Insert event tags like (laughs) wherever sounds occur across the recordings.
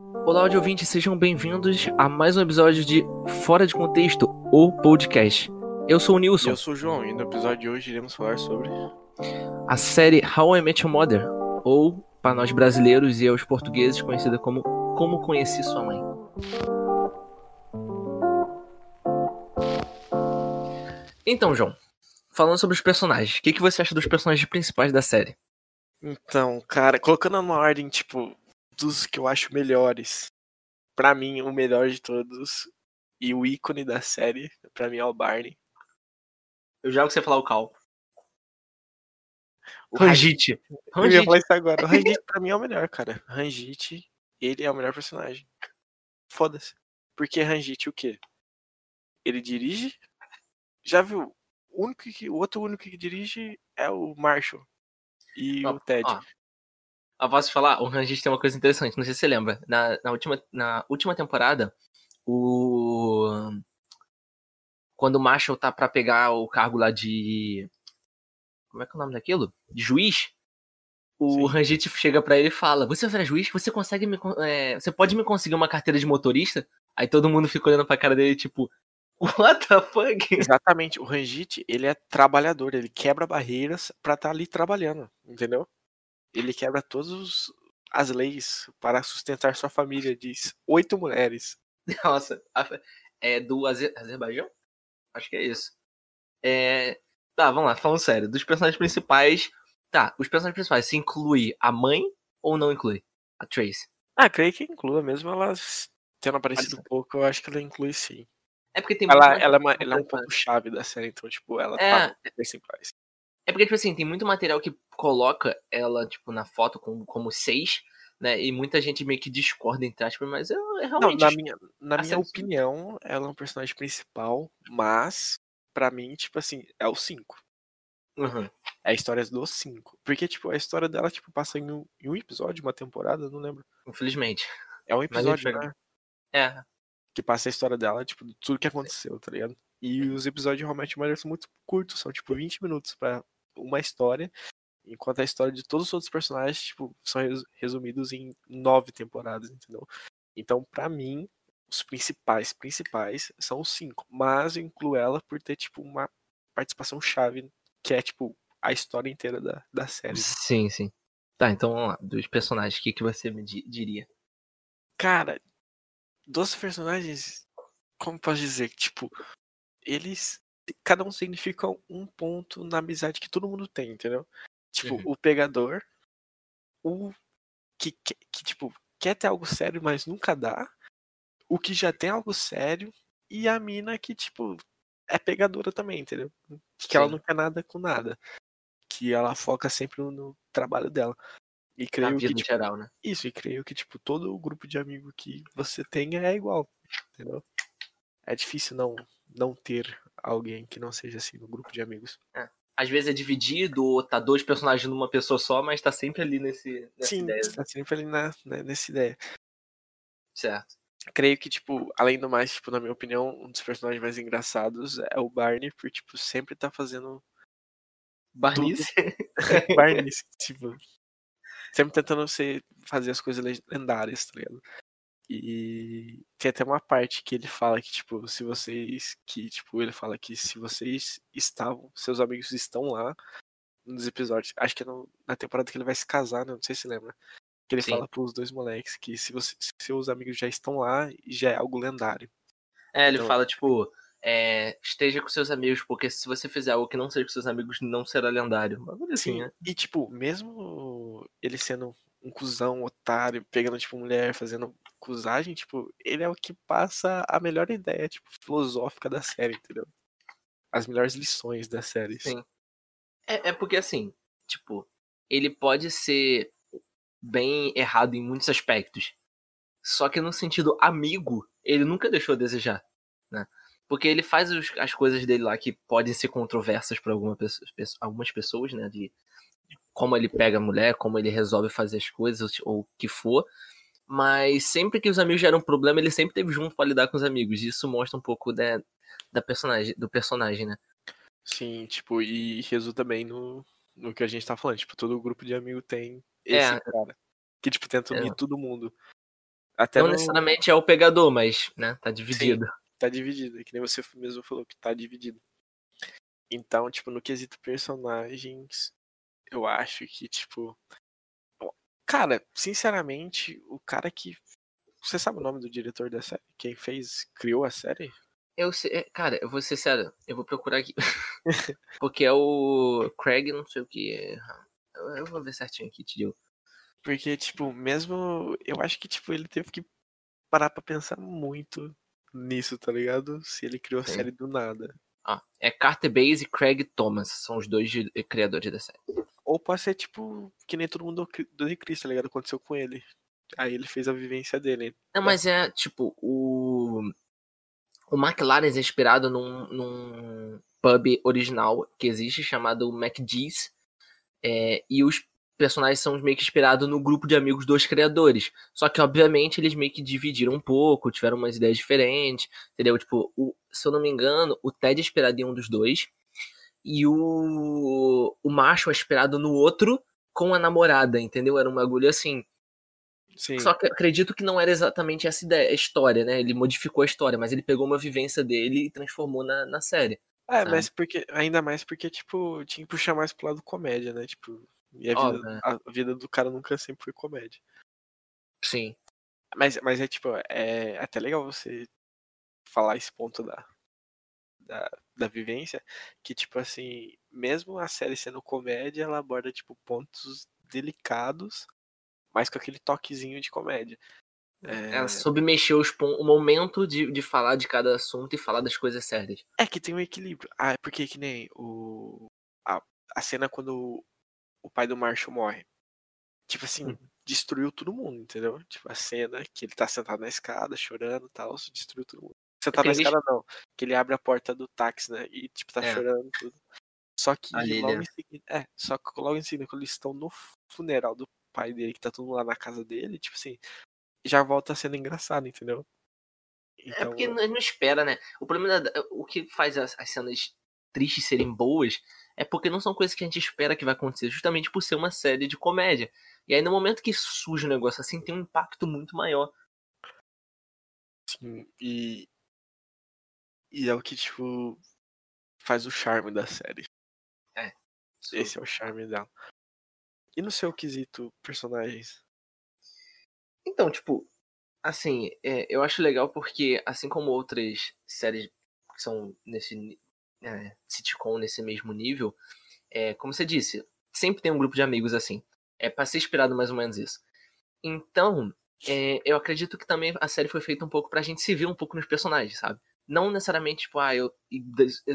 Olá, audio ouvintes, sejam bem-vindos a mais um episódio de Fora de Contexto, ou podcast. Eu sou o Nilson. Eu sou o João e no episódio de hoje iremos falar sobre a série How I Met Your Mother, ou, para nós brasileiros e aos portugueses, conhecida como Como Conheci Sua Mãe. Então, João, falando sobre os personagens, o que, que você acha dos personagens principais da série? Então, cara, colocando numa ordem, tipo, dos que eu acho melhores. Pra mim, o melhor de todos e o ícone da série, pra mim, é o Barney. Eu já que você falar o Cal. O Ranjit. Eu ia falar isso agora. O Ranjit pra mim é o melhor, cara. Ranjit, ele é o melhor personagem. Foda-se. Porque Ranjit o quê? Ele dirige. Já viu? O, único que, o outro único que dirige é o Marshall e o Ted. Ó, eu posso falar, o Ranjit tem uma coisa interessante, não sei se você lembra. Na, na, última, na última temporada, o. Quando o Marshall tá pra pegar o cargo lá de. Como é que é o nome daquilo? De juiz? O Sim. Ranjit chega para ele e fala: Você vai virar juiz? Você consegue me. É, você pode me conseguir uma carteira de motorista? Aí todo mundo fica olhando pra cara dele, tipo, (laughs) What the fuck? Exatamente. O Ranjit, ele é trabalhador, ele quebra barreiras para estar tá ali trabalhando, entendeu? Ele quebra todas as leis para sustentar sua família, diz oito mulheres. (laughs) Nossa, é do Azer Azerbaijão? Acho que é isso. É... Tá, vamos lá, falando sério. Dos personagens principais. Tá, os personagens principais, se inclui a mãe ou não inclui? A Trace? Ah, creio que inclua, mesmo ela tendo aparecido um pouco, eu acho que ela inclui sim. É porque tem ela, ela, é uma, ela é um pouco chave da série, então, tipo, ela é, tá principais. É porque, tipo assim, tem muito material que coloca ela, tipo, na foto como, como seis, né? E muita gente meio que discorda entre aspas, mas eu, eu realmente. Não, na minha, na minha opinião, ela é um personagem principal, mas, pra mim, tipo assim, é o cinco. Uhum. É a história dos cinco. Porque, tipo, a história dela, tipo, passa em um, em um episódio, uma temporada, não lembro. Infelizmente. É um episódio, né? É que passa a história dela, tipo, tudo que aconteceu, tá ligado? E os episódios Mother são muito curtos, são tipo 20 minutos para uma história, enquanto a história de todos os outros personagens, tipo, são resumidos em nove temporadas, entendeu? Então, para mim, os principais, principais são os cinco, mas eu incluo ela por ter, tipo, uma participação chave, que é, tipo, a história inteira da, da série. Sim, sim. Tá, então vamos lá, dos personagens, o que, que você me diria? Cara, dos personagens, como posso dizer, tipo, eles cada um significa um ponto na amizade que todo mundo tem, entendeu? Tipo, uhum. o pegador, o que, que, que, tipo, quer ter algo sério, mas nunca dá, o que já tem algo sério, e a mina que, tipo, é pegadora também, entendeu? Que Sim. ela não quer nada com nada. Que ela foca sempre no trabalho dela. E creio que, tipo, geral, né? Isso, e creio que, tipo, todo o grupo de amigos que você tenha é igual, entendeu? É difícil não, não ter alguém que não seja assim no grupo de amigos. É. Às vezes é dividido, ou tá dois personagens numa pessoa só, mas tá sempre ali nesse, nessa Sim, ideia. Sim, tá sempre ali na, né, nessa ideia. Certo. Creio que, tipo, além do mais, tipo, na minha opinião, um dos personagens mais engraçados é o Barney, por, tipo, sempre tá fazendo Barnice? (laughs) Barnice, tipo, sempre tentando ser, fazer as coisas lendárias, tá ligado? E tem até uma parte que ele fala que, tipo, se vocês. Que, tipo, ele fala que se vocês estavam, seus amigos estão lá nos episódios. Acho que é no, na temporada que ele vai se casar, né? Não sei se lembra. Que ele Sim. fala pros dois moleques que se, você, se seus amigos já estão lá, já é algo lendário. É, ele então, fala, tipo, é, esteja com seus amigos, porque se você fizer algo que não seja com seus amigos, não será lendário. Bagulho assim, Sim, né? E, tipo, mesmo ele sendo um cuzão, otário, pegando, tipo, mulher, fazendo cuzagem, tipo, ele é o que passa a melhor ideia, tipo, filosófica da série, entendeu? As melhores lições da série. Sim. É, é porque, assim, tipo, ele pode ser bem errado em muitos aspectos. Só que no sentido amigo, ele nunca deixou a desejar, né? Porque ele faz os, as coisas dele lá que podem ser controversas para alguma algumas pessoas, né? De como ele pega a mulher, como ele resolve fazer as coisas, ou o que for. Mas sempre que os amigos geram problema, ele sempre teve junto para lidar com os amigos. Isso mostra um pouco da, da personagem, do personagem, né? Sim, tipo, e resulta bem no, no que a gente tá falando. Tipo, todo grupo de amigo tem esse é. cara. Que, tipo, tenta unir é. todo mundo. Até não no- necessariamente é o pegador, mas, né, tá dividido. tá dividido, é que nem você mesmo falou que tá dividido. Então, tipo, no quesito personagens, eu acho que, tipo. Cara, sinceramente, o cara que. Você sabe o nome do diretor da série? Quem fez, criou a série? Eu sei, é, cara, eu vou ser sério, eu vou procurar aqui. (laughs) (laughs) Porque é o Craig, não sei o que. é. Eu, vou ver certinho aqui, te digo. Porque, tipo, mesmo. Eu acho que, tipo, ele teve que parar pra pensar muito nisso, tá ligado? Se ele criou a Sim. série do nada. Ó, é Carter Bays e Craig Thomas, são os dois criadores da série. Ou pode ser, tipo, que nem todo mundo do Chris, tá ligado? Aconteceu com ele. Aí ele fez a vivência dele. Não, mas é tipo, o. O McLaren é inspirado num, num pub original que existe chamado McGee's. É, e os personagens são meio que inspirados no grupo de amigos dos criadores. Só que, obviamente, eles meio que dividiram um pouco, tiveram umas ideias diferentes, entendeu? Tipo, o, se eu não me engano, o Ted é inspirado em um dos dois. E o, o macho é inspirado no outro com a namorada, entendeu? Era um bagulho assim. Sim. Só que acredito que não era exatamente essa ideia, a história, né? Ele modificou a história, mas ele pegou uma vivência dele e transformou na, na série. É, sabe? mas porque. Ainda mais porque, tipo, tinha que puxar mais pro lado comédia, né? Tipo. E a vida, né? a vida do cara nunca sempre foi comédia. Sim. Mas, mas é tipo, é até legal você falar esse ponto da, da, da vivência, que tipo assim, mesmo a série sendo comédia, ela aborda tipo pontos delicados, mas com aquele toquezinho de comédia. É, Ela soube mexer os o momento de, de falar de cada assunto e falar das coisas sérias. é que tem um equilíbrio. Ah, porque que nem o a, a cena quando o pai do Marshall morre. Tipo assim, Uhum. destruiu todo mundo, entendeu? Tipo, a cena que ele tá sentado na escada, chorando e tal, destruiu todo mundo. Sentado na porque escada não, que ele abre a porta do táxi, né? E tipo, tá É. chorando tudo. Só que Ali, logo né? em seguida. É, só que logo em seguida, quando eles estão no funeral do pai dele, que tá todo mundo lá na casa dele, tipo assim, já volta sendo engraçado, entendeu? É Então, porque não, não espera, né? O problema da, o que faz as, as cenas tristes serem boas é porque não são coisas que a gente espera que vai acontecer, justamente por ser uma série de comédia. E aí no momento que surge um negócio assim, tem um impacto muito maior. Sim, e. E é o que, tipo, faz o charme da série. Esse é o charme dela. E no seu quesito, personagens? Então, tipo, assim, é, eu acho legal porque, assim como outras séries que são nesse é, sitcom, nesse mesmo nível, é, como você disse, sempre tem um grupo de amigos assim. É pra ser inspirado mais ou menos isso. Então, é, eu acredito que também a série foi feita um pouco pra gente se ver um pouco nos personagens, sabe? Não necessariamente, tipo, ah, eu,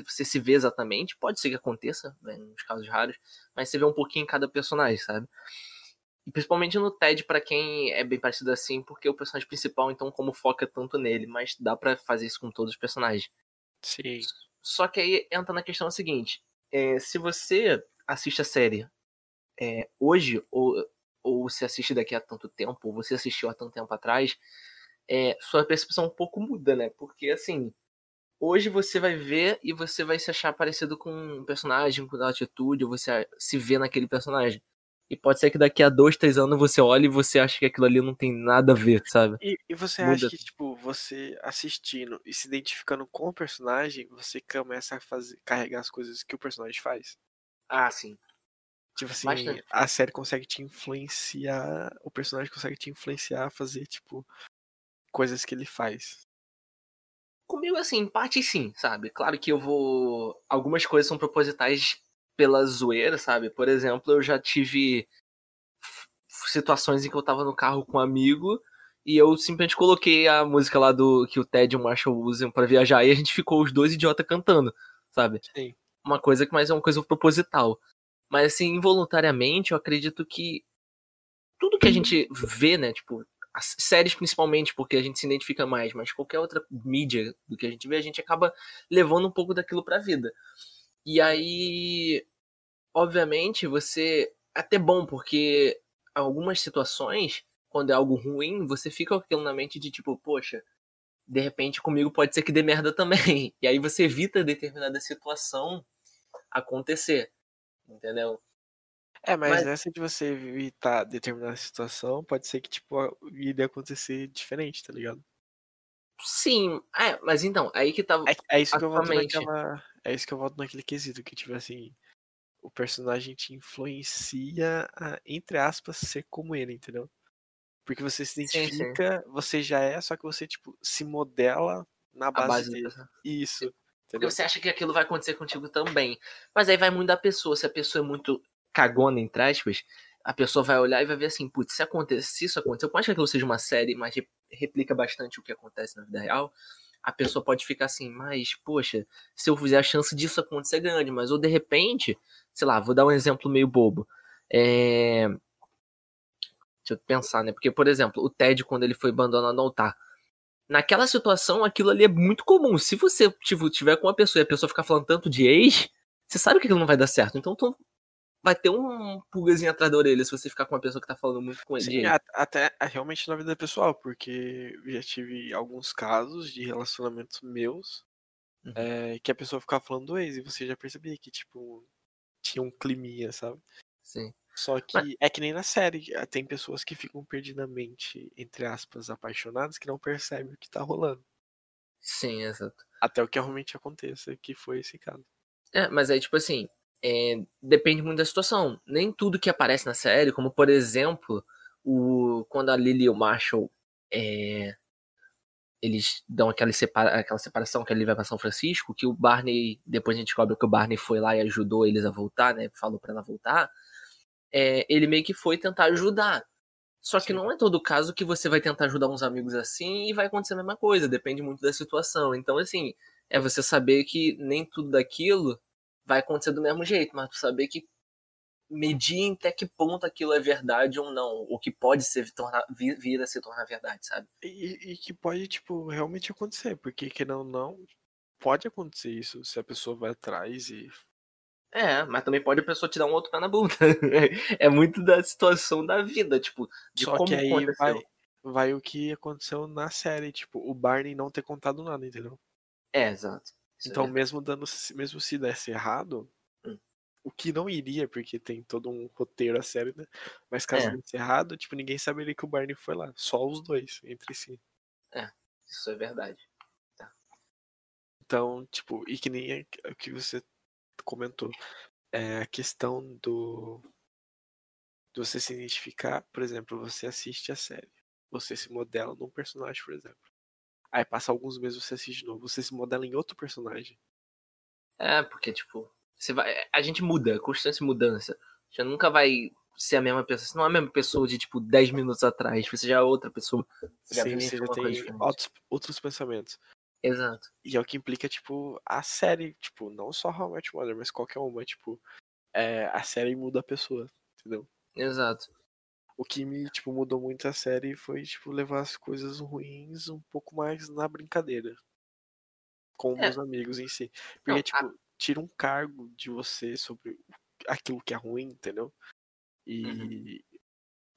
você se vê exatamente, pode ser que aconteça, né, nos casos raros, mas você vê um pouquinho em cada personagem, sabe? E principalmente no TED, pra quem é bem parecido assim, porque o personagem principal, então, como foca tanto nele, mas dá pra fazer isso com todos os personagens. Sim. Só que aí entra na questão seguinte: é, se você assiste a série é, hoje, ou, ou se assiste daqui a tanto tempo, ou você assistiu há tanto tempo atrás, é, sua percepção um pouco muda, né? Porque assim, hoje você vai ver e você vai se achar parecido com um personagem, com a atitude, ou você se vê naquele personagem. E pode ser que daqui a dois, três anos você olhe e você acha que aquilo ali não tem nada a ver, sabe? E, e você Muda. acha que, tipo, você assistindo e se identificando com o personagem, você começa a fazer, carregar as coisas que o personagem faz? Ah, sim. Tipo assim, Bastante. a série consegue te influenciar, o personagem consegue te influenciar a fazer, tipo, coisas que ele faz. Comigo, assim, em parte sim, sabe? Claro que eu vou. Algumas coisas são propositais pela zoeira, sabe? Por exemplo, eu já tive situações em que eu tava no carro com um amigo e eu simplesmente coloquei a música lá do que o Ted e o Marshall usam pra viajar e a gente ficou os dois idiotas cantando, sabe? Sim. Uma coisa que mais é uma coisa proposital. Mas assim, involuntariamente, eu acredito que tudo que a gente vê, né, tipo, as séries principalmente, porque a gente se identifica mais, mas qualquer outra mídia do que a gente vê, a gente acaba levando um pouco daquilo pra vida. E aí, obviamente, você. Até bom, porque algumas situações, quando é algo ruim, você fica com aquilo na mente de tipo, poxa, de repente comigo pode ser que dê merda também. (laughs) E aí você evita determinada situação acontecer. Entendeu? É, mas, Mas- nessa de você evitar determinada situação, pode ser que, tipo, iria acontecer diferente, tá ligado? Sim, é, mas então, aí que tava. É, é isso que eu volto naquela. É isso que eu volto naquele quesito, que, tipo assim, o personagem te influencia a, entre aspas, ser como ele, entendeu? Porque você se Sim, sim. identifica, você já é, só que você, tipo, se modela na base, base dele. Isso. Porque Entendeu? você acha que aquilo vai acontecer contigo também. Mas aí vai muito da pessoa. Se a pessoa é muito cagona, entre aspas, a pessoa vai olhar e vai ver assim, putz, se, acontecer, se isso aconteceu, por mais que aquilo seja uma série, mas re- replica bastante o que acontece na vida real, a pessoa pode ficar assim, mas, poxa, se eu fizer a chance disso acontecer grande, mas ou de repente, sei lá, vou dar um exemplo meio bobo. É... Deixa eu pensar, né? Porque, por exemplo, o Ted, quando ele foi abandonado no altar, naquela situação, aquilo ali é muito comum. Se você tipo, tiver com uma pessoa e a pessoa ficar falando tanto de ex, você sabe que aquilo não vai dar certo. Então tu vai ter um pulgazinho atrás da orelha se você ficar com uma pessoa que tá falando muito com ele. Sim, até a- realmente na vida pessoal, porque já tive alguns casos de relacionamentos meus Uhum. é, que a pessoa ficava falando do ex e você já percebia que, tipo, tinha um climinha, sabe? Sim. Só que Mas- é que nem na série, eh, tem pessoas que ficam perdidamente, entre aspas, apaixonadas que não percebem o que tá rolando. Sim, exato. Até o que realmente aconteça, que foi esse caso. É, mas aí, tipo assim, é, depende muito da situação. Nem tudo que aparece na série, como por exemplo, o, quando a Lily e o Marshall é, eles dão aquela, separa, aquela separação que ele vai pra São Francisco, que o Barney, depois a gente descobre que o Barney foi lá e ajudou eles a voltar, né? Falou pra ela voltar. É, ele meio que foi tentar ajudar. Só que Sim. não é todo caso que você vai tentar ajudar uns amigos assim e vai acontecer a mesma coisa. Depende muito da situação. Então, assim, é você saber que nem tudo daquilo vai acontecer do mesmo jeito, mas tu saber que medir até que ponto aquilo é verdade ou não, o que pode ser tornar, vir, vir a se tornar verdade, sabe? E, e que pode, tipo, realmente acontecer, porque querendo ou não, pode acontecer isso se a pessoa vai atrás e. É, mas também pode a pessoa te dar um outro pé na bunda. (laughs) é muito da situação da vida, tipo, de Só como que aí aconteceu. vai, vai o que aconteceu na série, tipo, o Barney não ter contado nada, entendeu? É, exato. É Então, mesmo dando, mesmo se desse errado, Hum. o que não iria, porque tem todo um roteiro a série, né? Mas caso É. desse errado, tipo, ninguém saberia que o Barney foi lá. Só os dois, entre si. Isso é verdade. Então, tipo, e que nem é o que você comentou. É a questão do. De você se identificar, por exemplo, você assiste a série. Você se modela num personagem, por exemplo. Aí passa alguns meses você assiste de novo. Você se modela em outro personagem. É, porque, tipo, você vai. A gente muda, constante mudança. Já nunca vai ser a mesma pessoa. Você não é a mesma pessoa de, tipo, 10 minutos atrás. Você já é outra pessoa. Você já Sim, você já tem outros, outros pensamentos. Exato. E é o que implica, tipo, a série, tipo, não só How I Met Mother, mas qualquer uma, tipo, é, a série muda a pessoa, entendeu? Exato. O que me, tipo, mudou muito a série foi, tipo, levar as coisas ruins um pouco mais na brincadeira. Com É. meus amigos em si. Porque, Não, a- tipo, tira um cargo de você sobre aquilo que é ruim, entendeu? E, Uhum.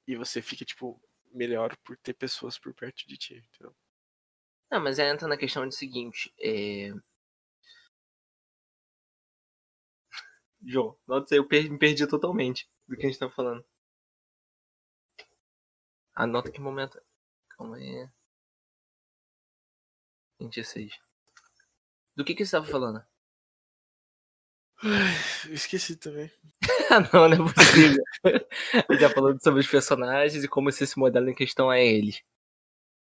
e você fica, tipo, melhor por ter pessoas por perto de ti, entendeu? Não, mas entra na questão do seguinte. É... João, nota aí, eu me perdi totalmente do que a gente tá falando. Anota que momento. Calma aí. 26. Do que que você tava falando? Ai, eu esqueci também. (laughs) Ah, não, não é possível. Ele tá falando sobre os personagens e como você se modela em questão a eles.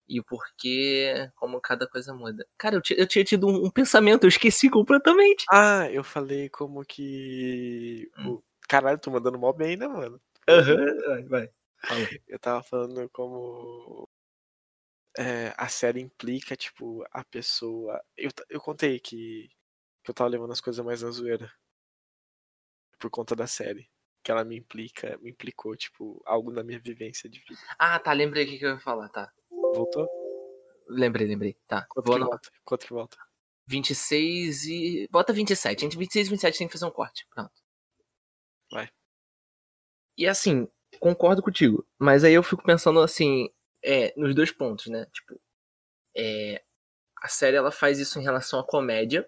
E o porquê, como cada coisa muda. Cara, eu, eu tinha tido um, um pensamento, eu esqueci completamente. Ah, eu falei como que. Hum. o- Caralho, tô mandando mó bem, né, mano? Aham, vai, vai. Fala. Eu tava falando como. é, a série implica, tipo, a pessoa. Eu, eu contei que, que eu tava levando as coisas mais na zoeira. Por conta da série. Que ela me implica, me implicou, tipo, algo na minha vivência de vida. Ah, tá, lembrei o que que eu ia falar, tá. Voltou? Lembrei, lembrei. Tá. Quanto Vou que volta? Quanto que volta? 26 e. Bota 27. Entre 26 e 27 tem que fazer um corte. Pronto. Vai. E assim, concordo contigo. Mas aí eu fico pensando assim, é, nos dois pontos, né? Tipo, é, a série ela faz isso em relação à comédia,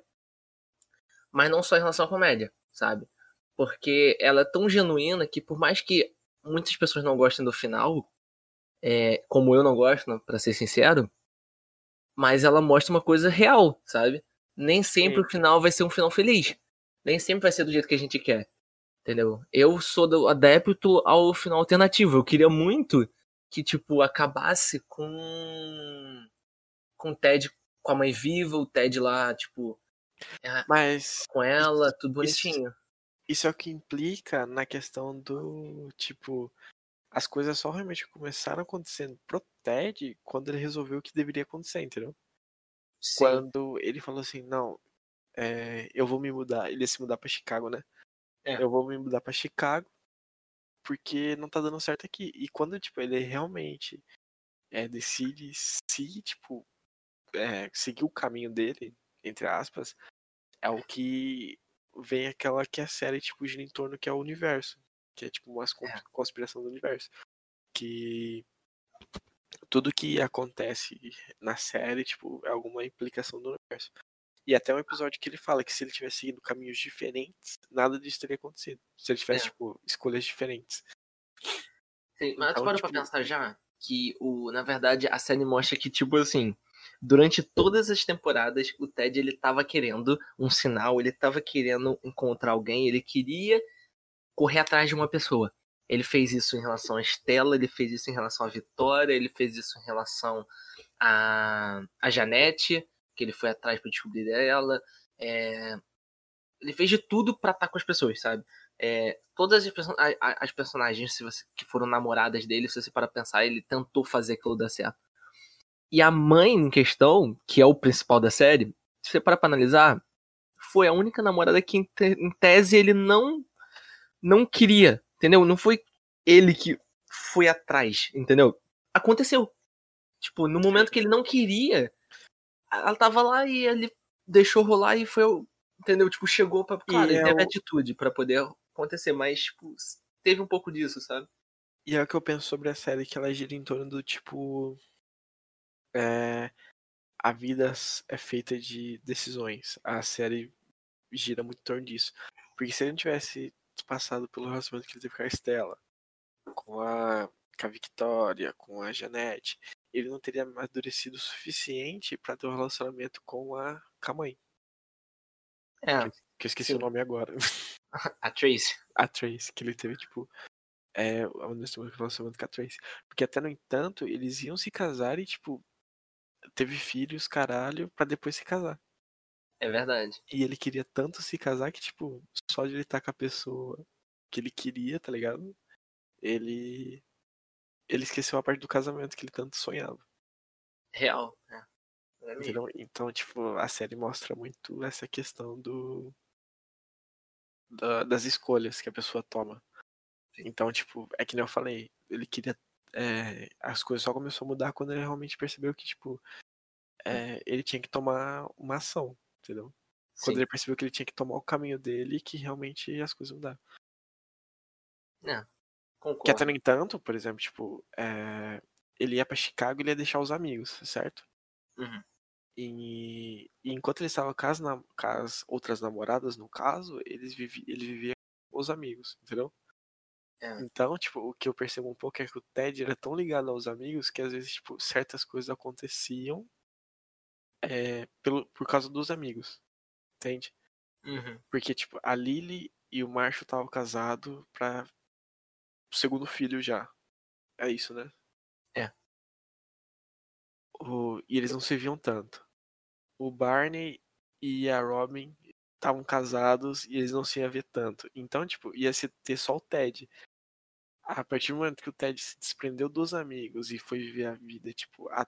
mas não só em relação à comédia, sabe? Porque ela é tão genuína que, por mais que muitas pessoas não gostem do final, é, como eu não gosto, para ser sincero, mas ela mostra uma coisa real, sabe? Nem sempre Sim. o final vai ser um final feliz. Nem sempre vai ser do jeito que a gente quer. Entendeu? Eu sou do, adepto ao final alternativo. Eu queria muito que, tipo, acabasse com. com o Ted com a mãe viva, o Ted lá, tipo. É, Mas. Com ela, tudo bonitinho. Isso, isso é o que implica na questão do. Tipo. As coisas só realmente começaram acontecendo pro Ted quando ele resolveu o que deveria acontecer, entendeu? Sim. Quando ele falou assim, não, é, eu vou me mudar. Ele ia se mudar para Chicago, né? É. Eu vou me mudar para Chicago porque não tá dando certo aqui. E quando, tipo, ele realmente é, decide se, tipo, é, seguir o caminho dele, entre aspas, é o que vem aquela que é a série, tipo, gira em torno que é o universo. Que é, tipo, uma é. conspiração do universo. Que tudo que acontece na série, tipo, é alguma implicação do universo. E até um episódio que ele fala que se ele tivesse seguido caminhos diferentes, nada disso teria acontecido. Se ele tivesse, é. tipo, escolhas diferentes. Sim, mas então, para tipo... pra pensar já que, o, na verdade, a série mostra que, tipo assim, durante todas as temporadas, o Ted, ele tava querendo um sinal, ele tava querendo encontrar alguém, ele queria correr atrás de uma pessoa. Ele fez isso em relação à Estela, ele fez isso em relação à Vitória, ele fez isso em relação a, a Janete, que ele foi atrás para descobrir ela. É, ele fez de tudo para estar com as pessoas, sabe? É, todas as, as, personagens se você, que foram namoradas dele, se você para pensar, ele tentou fazer aquilo dar certo. E a mãe em questão, que é o principal da série, se você para pra analisar, foi a única namorada que, em, em tese, ele não não queria Entendeu? Não foi ele que foi atrás, entendeu? Aconteceu. Tipo, no momento que ele não queria, ela tava lá e ele deixou rolar e foi, entendeu? Tipo, chegou pra. Claro, ele é teve o... atitude para poder acontecer, mas, tipo, teve um pouco disso, sabe? E é o que eu penso sobre a série, que ela gira em torno do tipo. É, a vida é feita de decisões. A série gira muito em torno disso. Porque se ele não tivesse passado pelo relacionamento que ele teve com a Estela, com a, com a Victoria, com a Janete, ele não teria amadurecido o suficiente para ter um relacionamento com a, com a mãe. É. Que, que eu esqueci sim. o nome agora. (laughs) A Trace. A Trace, que ele teve, tipo, é, um relacionamento com a Trace. Porque até no entanto, eles iam se casar e, tipo, teve filhos, caralho, para depois se casar. É verdade. E ele queria tanto se casar que, tipo, só de ele estar com a pessoa que ele queria, tá ligado? Ele. Ele esqueceu a parte do casamento que ele tanto sonhava. Real, é. é então, tipo, a série mostra muito essa questão do. Da, das escolhas que a pessoa toma. Então, tipo, é que nem eu falei, ele queria. É, as coisas só começou a mudar quando ele realmente percebeu que, tipo, é, ele tinha que tomar uma ação entendeu? Sim. Quando ele percebeu que ele tinha que tomar o caminho dele e que realmente as coisas mudaram. É, concordo. Que até no entanto, por exemplo, tipo, é... ele ia para Chicago e ele ia deixar os amigos, certo? Uhum. E... e, enquanto ele estava com as, na... com as, outras namoradas, no caso, eles vivi... ele vivia com os amigos, entendeu? É. Então, tipo, o que eu percebo um pouco é que o Ted era tão ligado aos amigos que às vezes, tipo, certas coisas aconteciam é, pelo, por causa dos amigos. Entende? Uhum. Porque, tipo, a Lily e o Marshall estavam casados pra segundo filho já. É isso, né? É. O, e eles não se viam tanto. O Barney e a Robin estavam casados e eles não se iam ver tanto. Então, tipo, ia ser, ter só o Ted. A partir do momento que o Ted se desprendeu dos amigos e foi viver a vida, tipo, a,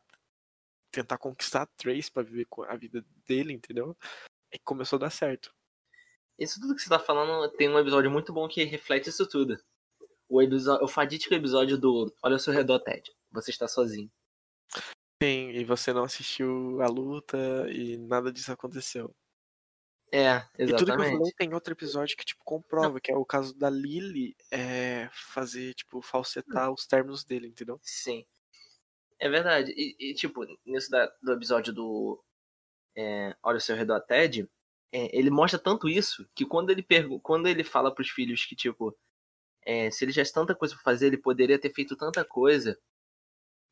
tentar conquistar a Trace para viver a vida dele, entendeu? E começou a dar certo. Isso tudo que você tá falando tem um episódio muito bom que reflete isso tudo. O, episódio, o fadítico episódio do Olha ao seu redor, Ted. Você está sozinho. Sim, e você não assistiu a luta e nada disso aconteceu. É, exatamente. E tudo que eu falei tem outro episódio que, tipo, comprova, não. que é o caso da Lily é, fazer, tipo, falsetar os términos dele, entendeu? Sim. É verdade. E, e tipo, nisso da, do episódio do é, Olha o seu redor Ted, é, ele mostra tanto isso que quando ele pergu quando ele fala pros filhos que, tipo, é, se ele já tanta coisa pra fazer, ele poderia ter feito tanta coisa,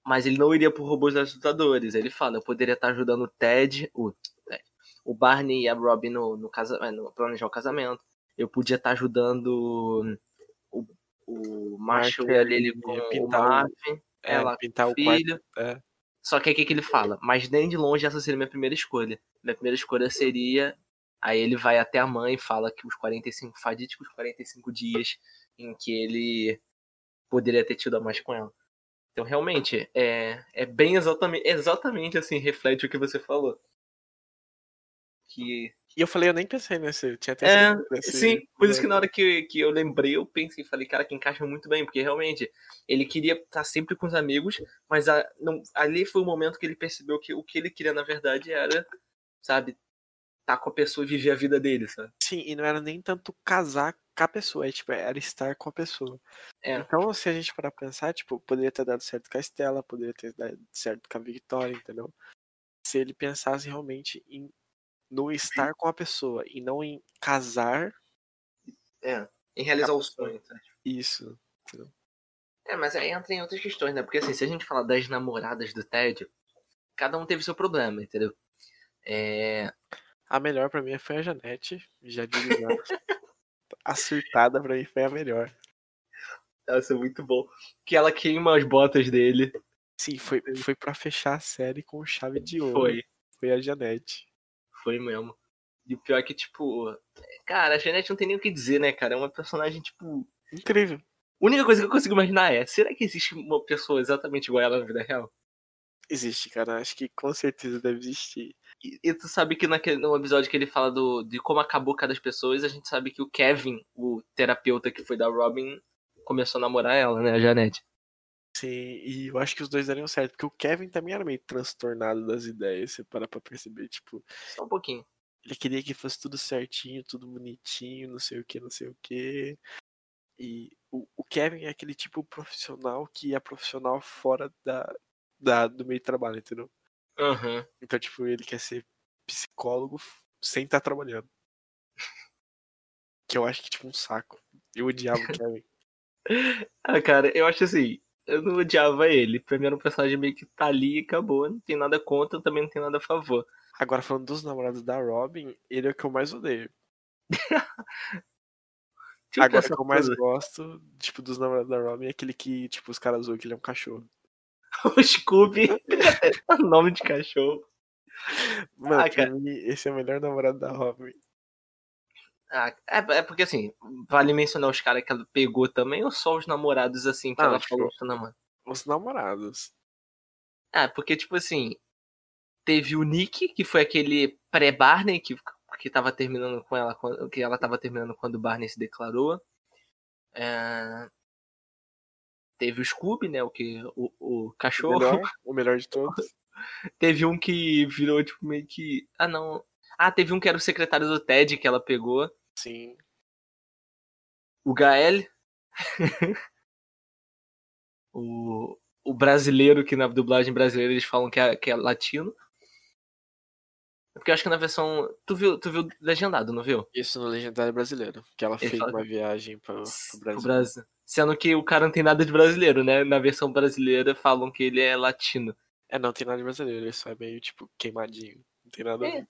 mas ele não iria por robôs assustadores. Ele fala, eu poderia estar ajudando o Ted, o, o Barney e a Robin no, no, casa, é, no planejar o casamento. Eu podia estar ajudando o, o Marshall e a Lily com o Marvin, É, ela pintar o filho. quarto. É. Só que o que, ele fala? Mas nem de longe essa seria minha primeira escolha. Minha primeira escolha seria. Aí ele vai até a mãe e fala que os 45 fadídicos 45 dias em que ele poderia ter tido a mais com ela. Então realmente é, é bem exatamente, exatamente assim, reflete o que você falou. Que E eu falei, eu nem pensei nesse. Eu tinha até É, desse- Sim, por isso que na hora que, que eu lembrei, eu pensei, falei, cara, que encaixa muito bem, porque realmente ele queria estar sempre com os amigos, mas a- não- ali foi o momento que ele percebeu que o que ele queria, na verdade, era, sabe, estar com a pessoa e viver a vida dele, sabe? Sim, e não era nem tanto casar com a pessoa, é, tipo, era estar com a pessoa. É. Então, se a gente parar pra pensar, tipo, poderia ter dado certo com a Estela, poderia ter dado certo com a Victoria, entendeu? Se ele pensasse realmente em no estar com a pessoa e não em casar É, em realizar o sonho, sabe? isso. É, mas aí entra em outras questões, né? Porque assim, se a gente falar das namoradas do Ted, cada um teve seu problema, entendeu? É, A melhor pra mim foi a Janete, já digo já. a (laughs) surtada pra mim foi a melhor. Nossa, muito bom. Que ela queima as botas dele. Sim, foi, foi pra fechar a série com chave de ouro. Foi. Foi a Janete. Foi mesmo. E o pior é que, tipo. Cara, a Jeanette não tem nem o que dizer, né, cara? É uma personagem, tipo. Incrível. A única coisa que eu consigo imaginar é: será que existe uma pessoa exatamente igual a ela na vida real? Existe, cara. Acho que com certeza deve existir. E, e tu sabe que naquele, no episódio que ele fala do, de como acabou cada das pessoas, a gente sabe que o Kevin, o terapeuta que foi da Robin, começou a namorar ela, né, a Janete. Sim, e eu acho que os dois dariam certo, porque o Kevin também era meio transtornado das ideias, você para pra perceber, tipo, Só um pouquinho. ele queria que fosse tudo certinho, tudo bonitinho, não sei o que, não sei o que. E o, o Kevin é aquele tipo profissional que é profissional fora da, da, do meio de trabalho, entendeu? Aham. Então, tipo, ele quer ser psicólogo sem estar trabalhando. (laughs) Que eu acho que, tipo, um saco. Eu odiava o Kevin. (laughs) Ah, cara, eu acho assim. Eu não odiava ele. Era um personagem meio que tá ali e acabou. Não tem nada contra, também não tem nada a favor. Agora, falando dos namorados da Robin, ele é o que eu mais odeio. (laughs) Agora, o que eu mais gosto, tipo, dos namorados da Robin é aquele que, tipo, os caras zoam que ele é um cachorro. (laughs) O Scooby. (laughs) nome de cachorro. Mano, Ah, cara. mim, esse é o melhor namorado da Robin. Ah, é, é porque assim, vale mencionar os caras que ela pegou também ou só os namorados assim que Ah, ela tipo, falou que tá namorando? Os namorados. Ah, porque tipo assim, teve o Nick, que foi aquele pré-Barney que, que tava terminando com ela, quando- que ela tava terminando quando o Barney se declarou. É, Teve o Scooby, né? O que o, o O cachorro. melhor, (laughs) o melhor de todos. Teve um que virou tipo meio que, ah não, ah teve um que era o secretário do Ted que ela pegou, Sim. o Gael, (laughs) o o brasileiro que na dublagem brasileira eles falam que é, que é latino. Porque eu acho que na versão. Tu viu, tu viu legendado, não viu? Isso no Legendário Brasileiro. Que ela Ele fez fala- uma viagem pro Pro Brasil. Brasil. Sendo que o cara não tem nada de brasileiro, né? Na versão brasileira falam que ele é latino. É, não tem nada de brasileiro, ele só é meio, tipo, queimadinho. Não tem nada É.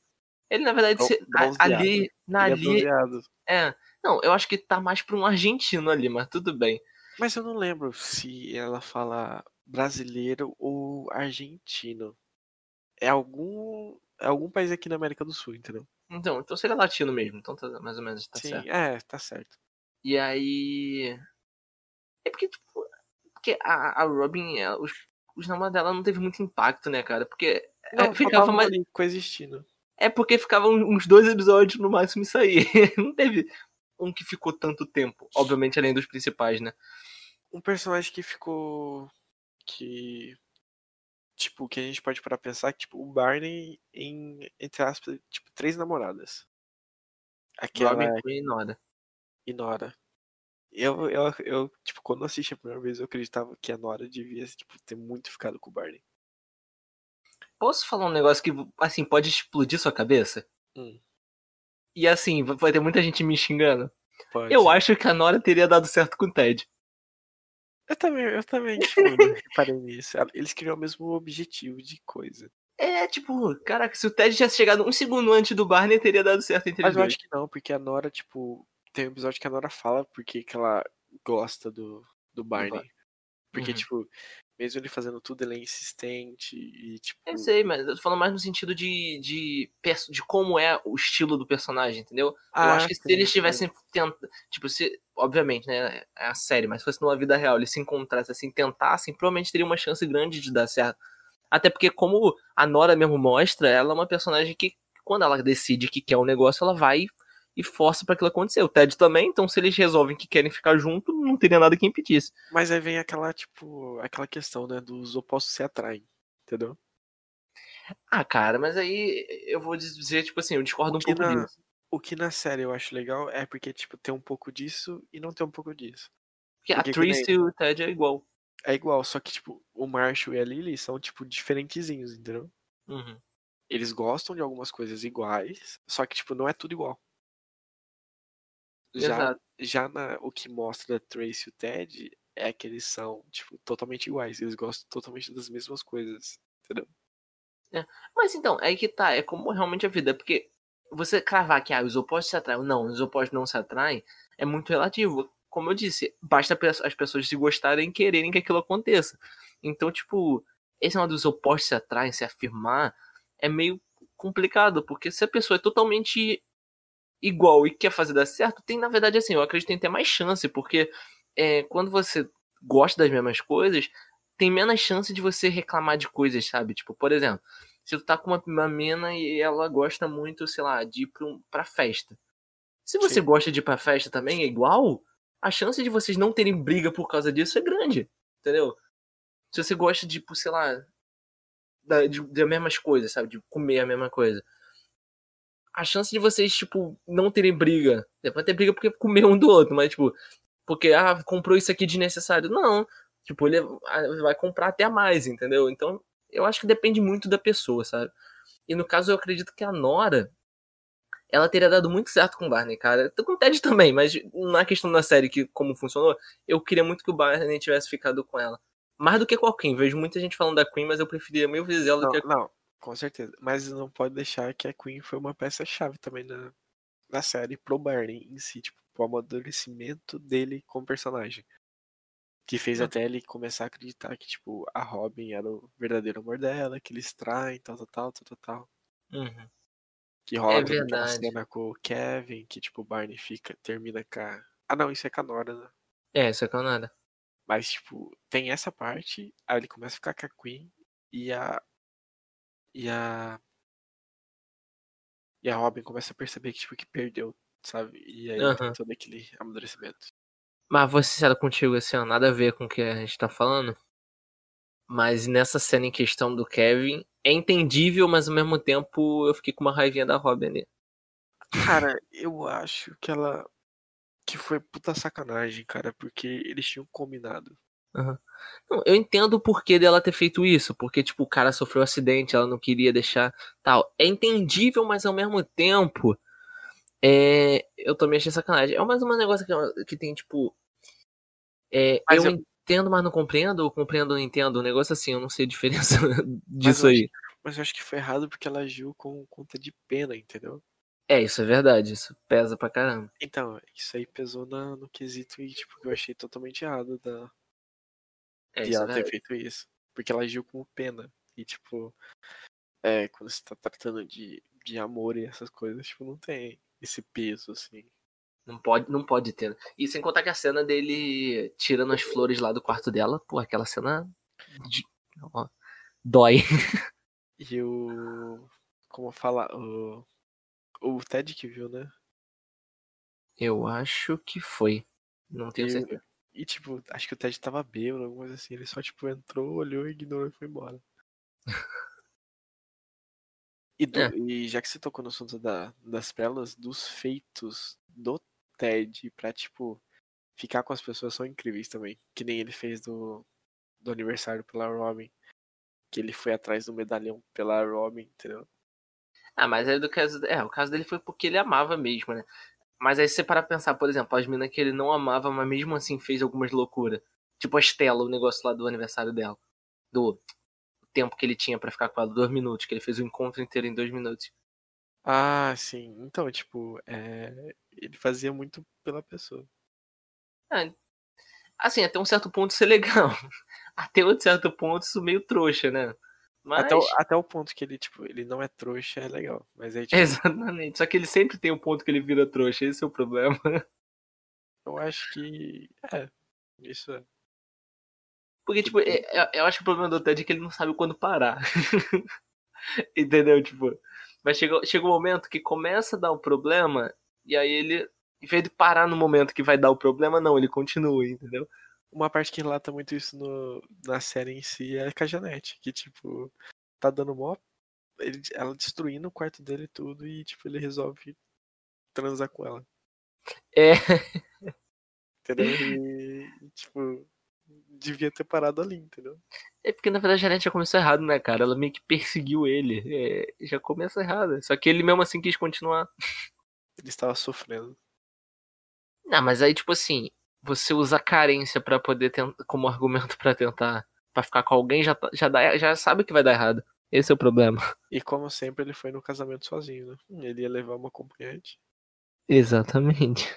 Ele, na verdade, Bron- se- ali. Na, é ali. bronzeado. É. Não, eu acho que tá mais pra um argentino ali, mas tudo bem. Mas eu não lembro se ela fala brasileiro ou argentino. É algum. É algum país aqui na América do Sul, entendeu? Então, então seria latino mesmo. Então tá, mais ou menos tá Sim, certo. é, tá certo. E aí. É porque, tipo. Porque a, a Robin, ela- os, os namorados dela não teve muito impacto, né, cara? Porque. Não, é, ficava mais, coexistindo. é porque ficavam uns dois episódios no máximo isso aí. (laughs) não teve um que ficou tanto tempo. Obviamente, além dos principais, né? Um personagem que ficou. Que. Tipo, que a gente pode parar pra pensar que, tipo, o Barney em, entre aspas, tipo, três namoradas. Aquela Robin Queen e Nora. e Nora. Eu, eu, eu, tipo, quando eu assisti a primeira vez, eu acreditava que a Nora devia, tipo, ter muito ficado com o Barney. Posso falar um negócio que, assim, pode explodir sua cabeça? Hum. E assim, vai ter muita gente me xingando. Pode. Eu acho que a Nora teria dado certo com o Ted. Eu também, eu também, tipo, reparei nisso. Eles queriam o mesmo objetivo de coisa. É, tipo, caraca, se o Ted tivesse chegado um segundo antes do Barney, teria dado certo entre Mas eu dois. acho que não, porque a Nora, tipo, tem um episódio que a Nora fala porque que ela gosta do, do Barney. Porque, Uhum. tipo, mesmo ele fazendo tudo, ele é insistente e, tipo. Eu sei, mas eu tô falando mais no sentido de, de, de como é o estilo do personagem, entendeu? eu Ah, acho que se eles tivessem tentado. Tipo, se. Obviamente, né? É a série, mas se fosse numa vida real, eles se encontrassem assim, tentassem, provavelmente teria uma chance grande de dar certo. Até porque, como a Nora mesmo mostra, ela é uma personagem que, quando ela decide que quer um negócio, ela vai e força pra aquilo acontecer. O Ted também, então se eles resolvem que querem ficar junto, não teria nada que impedisse. Mas aí vem aquela, tipo, aquela questão, né, dos opostos se atraem, entendeu? Ah, cara, mas aí eu vou dizer, tipo assim, eu discordo um pouco na- disso. O que na série eu acho legal é porque, tipo, tem um pouco disso e não tem um pouco disso. Porque a porque que nem- Tris e o Ted é igual. É igual, só que, tipo, o Marshall e a Lily são, tipo, diferentezinhos, entendeu? Uhum. Eles gostam de algumas coisas iguais, só que, tipo, não é tudo igual. Já, já na, o que mostra Trace e o Ted é que eles são, tipo, totalmente iguais. Eles gostam totalmente das mesmas coisas, entendeu? Mas então, é que tá, é como realmente a vida, porque você cravar que ah, os opostos se atraem, não, os opostos não se atraem, é muito relativo. Como eu disse, basta as pessoas se gostarem e quererem que aquilo aconteça. Então, tipo, esse negócio dos opostos se atraem, se afirmar, é meio complicado, porque se a pessoa é totalmente igual e quer fazer dar certo, tem, na verdade, assim, eu acredito em ter mais chance, porque é, quando você gosta das mesmas coisas, tem menos chance de você reclamar de coisas, sabe? Tipo, por exemplo, se tu tá com uma, uma mina e ela gosta muito, sei lá, de ir pra, um, pra festa. Se você Sim. gosta de ir pra festa também, é igual, a chance de vocês não terem briga por causa disso é grande, entendeu? Se você gosta de, tipo, sei lá, da, de, das mesmas coisas, sabe? De comer a mesma coisa. A chance de vocês, tipo, não terem briga. Pode ter briga porque comer um do outro, mas, tipo, porque, ah, comprou isso aqui desnecessário. Não. Tipo, ele vai comprar até mais, entendeu? Então, eu acho que depende muito da pessoa, sabe? E no caso, eu acredito que a Nora, ela teria dado muito certo com o Barney, cara. Com o Ted também, mas na questão da série, que como funcionou, eu queria muito que o Barney tivesse ficado com ela. Mais do que com a Queen. Vejo muita gente falando da Queen, mas eu preferia mil vezes ela do Não, que a não, com certeza. Mas não pode deixar que a Queen foi uma peça-chave também na, na série pro Barney em si, tipo, pro amadurecimento dele como personagem. Que fez Hum. até ele começar a acreditar que, tipo, a Robin era o verdadeiro amor dela, que eles traem, tal, tal, tal, tal, tal. Uhum. Que rola É também aquela verdade. cena com o Kevin, que, tipo, o Barney fica, termina com a... Ah, não, isso é com a Nora, né? É, isso é com a Nora. Mas, tipo, tem essa parte, aí ele começa a ficar com a Queen e a. E a. E a Robin começa a perceber que, tipo, que perdeu, sabe? E aí tem Aham. todo aquele amadurecimento. Mas vou ser sincero contigo, assim, ó, nada a ver com o que a gente tá falando. Mas nessa cena em questão do Kevin, é entendível, mas ao mesmo tempo eu fiquei com uma raivinha da Robin ali. Cara, (laughs) eu acho que ela. Que foi puta sacanagem, cara, porque eles tinham combinado. Não, eu entendo o porquê dela ter feito isso, porque, tipo, o cara sofreu um acidente, ela não queria deixar tal. É entendível, mas ao mesmo tempo, é... eu também achei sacanagem. É mais um negócio que, que tem, tipo, é, eu, eu- entendo, mas não compreendo, ou compreendo, não entendo. Um negócio assim, eu não sei a diferença (laughs) disso aí. Mas eu acho que foi errado porque ela agiu com conta de pena, entendeu? É, isso é verdade, isso pesa pra caramba. Então, isso aí pesou na, no quesito e, tipo, que eu achei totalmente errado da, É, de ela ter feito isso. Porque ela agiu como pena. E, tipo, é, quando você tá tratando de, de amor e essas coisas, tipo, não tem esse peso, assim. Não pode, não pode ter. E sem contar que a cena dele tirando as flores lá do quarto dela, pô, aquela cena de- ó, dói. (laughs) E o. Como falar? O, o Ted que viu, né? Eu acho que foi. Não tenho E- certeza. E, tipo, acho que o Ted tava bêbado, alguma coisa assim. Ele só, tipo, entrou, olhou, ignorou e foi embora. E, do- É. e já que você tocou no assunto da, das pérolas, dos feitos do Ted pra, tipo, ficar com as pessoas são incríveis também. Que nem ele fez do, do aniversário pela Robin. Que ele foi atrás do medalhão pela Robin, entendeu? Ah, mas aí do caso. É, o caso dele foi porque ele amava mesmo, né? Mas aí você parar pra pensar, por exemplo, as minas que ele não amava, mas mesmo assim fez algumas loucuras. Tipo a Estela, o negócio lá do aniversário dela. Do tempo que ele tinha para ficar com ela, dois minutos, que ele fez o encontro inteiro em dois minutos. Ah, sim. Então, tipo, é... ele fazia muito pela pessoa. É, assim, até um certo ponto isso é legal. (laughs) Até um certo ponto isso meio trouxa, né? Mas... Até, o, até o ponto que ele, tipo, ele não é trouxa é legal. Mas aí, (laughs) tipo, Exatamente. Só que ele sempre tem um ponto que ele vira trouxa, esse é o problema. (laughs) eu acho que. É, isso é. Porque, tipo, é, é, eu acho que o problema do Ted é que ele não sabe quando parar. (laughs) Entendeu? Tipo, mas chega, chega um momento que começa a dar o problema, e aí ele, em vez de parar no momento que vai dar o problema, não, ele continua, entendeu? Uma parte que relata muito isso no, na série em si é com a Janete, que, tipo, tá dando mó. Ele, ela destruindo o quarto dele e tudo, e, tipo, ele resolve transar com ela. É. Entendeu? E, tipo, devia ter parado ali, entendeu? É porque na verdade a Janet já começou errado, né, cara? Ela meio que perseguiu ele. É, já começa errado. Só que ele mesmo assim quis continuar. Ele estava sofrendo. Não, mas aí, tipo assim, você usa carência para poder tentar, como argumento para tentar para ficar com alguém já tá, já dá, já sabe que vai dar errado. Esse é o problema. (laughs) E como sempre ele foi no casamento sozinho, né? Ele ia levar uma acompanhante. Exatamente.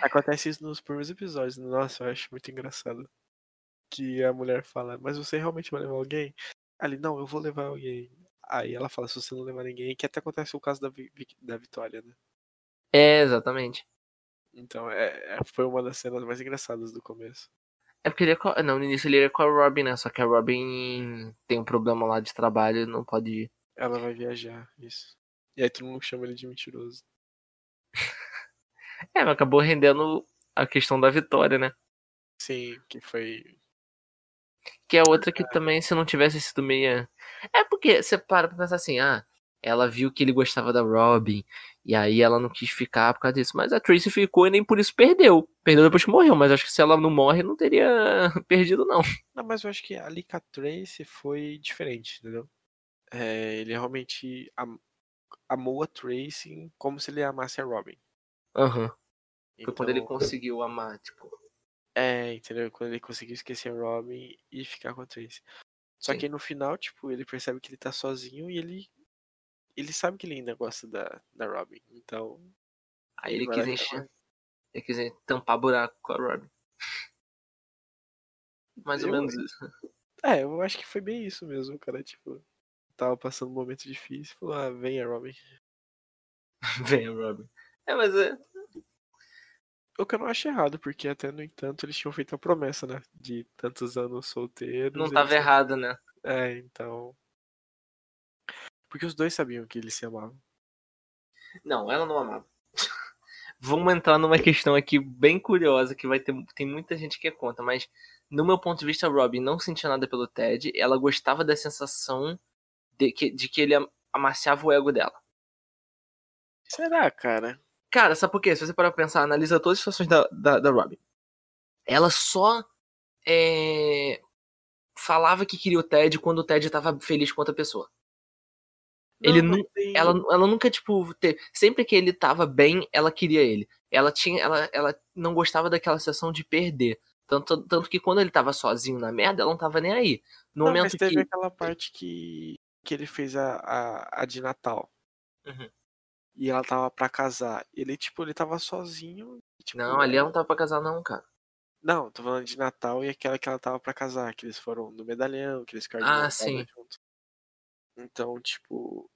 Acontece isso nos primeiros episódios. Nossa, eu acho muito engraçado. Que a mulher fala, mas você realmente vai levar alguém? Ali, não, eu vou levar alguém. Aí ela fala, se você não levar ninguém, que até acontece o caso da, da Vitória, né? É, exatamente. Então, é, é, foi uma das cenas mais engraçadas do começo. É porque ele é com, Não, no início ele ia com a Robin, né? Só que a Robin tem um problema lá de trabalho e não pode ir. Ela vai viajar, isso. E aí todo mundo chama ele de mentiroso. (laughs) É, mas acabou rendendo a questão da vitória, né? Sim, que foi. Que é outra que também, se não tivesse sido meia. É porque você para pra pensar assim, ah, ela viu que ele gostava da Robin, e aí ela não quis ficar por causa disso. Mas a Tracy ficou e nem por isso perdeu. Perdeu depois que morreu, mas acho que se ela não morre, não teria (laughs) perdido, não. Não, mas eu acho que ali com a Tracy foi diferente, entendeu? É, ele realmente am amou a Tracy como se ele amasse a Robin. Aham. Uhum. Foi então, quando ele então conseguiu amar, tipo. É, entendeu? Quando ele conseguiu esquecer a Robin e ficar com a Tracy. Só Sim. que no final, tipo, ele percebe que ele tá sozinho e ele. Ele sabe que ele ainda gosta da, da Robin. Então. Aí ele, ele quis encher. Ele quis tampar buraco com a Robin. Mais ou eu, menos isso. É, eu acho que foi bem isso mesmo, cara. Tipo, tava passando um momento difícil. Falou, ah, vem a Robin. (laughs) vem a Robin. É, mas é. O que eu não acho errado, porque até no entanto eles tinham feito a promessa, né? De tantos anos solteiros. Não tava errado, né? É, então. Porque os dois sabiam que eles se amavam. Não, ela não amava. (laughs) Vamos entrar numa questão aqui bem curiosa que vai ter tem muita gente que conta, mas no meu ponto de vista, a Robin não sentia nada pelo Ted, ela gostava da sensação de que, de que ele amaciava o ego dela. Será, cara? Cara, sabe por quê? Se você parar pra pensar, analisa todas as situações da, da, da Robin. Ela só é, falava que queria o Ted quando o Ted tava feliz com outra pessoa. Não, ele não, ela, ela nunca, tipo, teve, sempre que ele tava bem, ela queria ele. Ela tinha, ela, ela não gostava daquela sensação de perder. Tanto, tanto que quando ele tava sozinho na merda, ela não tava nem aí. No não, momento mas teve que... aquela parte que, que ele fez a, a, a de Natal. Uhum e ela tava pra casar. Ele, tipo, ele tava sozinho. Tipo, não, ali ela não tava pra casar, não, cara. Não, tô falando de Natal e aquela que ela tava pra casar, que eles foram no medalhão, que eles ficaram ah, sim. junto. Então, tipo.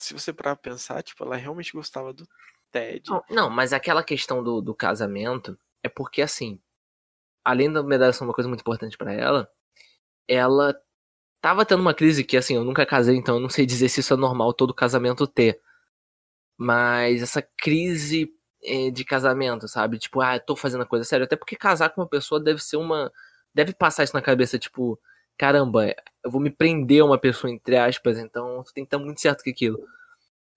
Se você parar pra pensar, tipo, ela realmente gostava do Ted. Não, não mas aquela questão do, do casamento é porque, assim, além da medalha ser uma coisa muito importante para ela, ela tava tendo uma crise que, assim, eu nunca casei, então eu não sei dizer se isso é normal todo casamento ter. Mas essa crise é, de casamento, sabe? Tipo, ah, eu tô fazendo a coisa séria. Até porque casar com uma pessoa deve ser uma. Deve passar isso na cabeça, tipo, caramba, eu vou me prender a uma pessoa, entre aspas, então tu tem que estar muito certo com aquilo.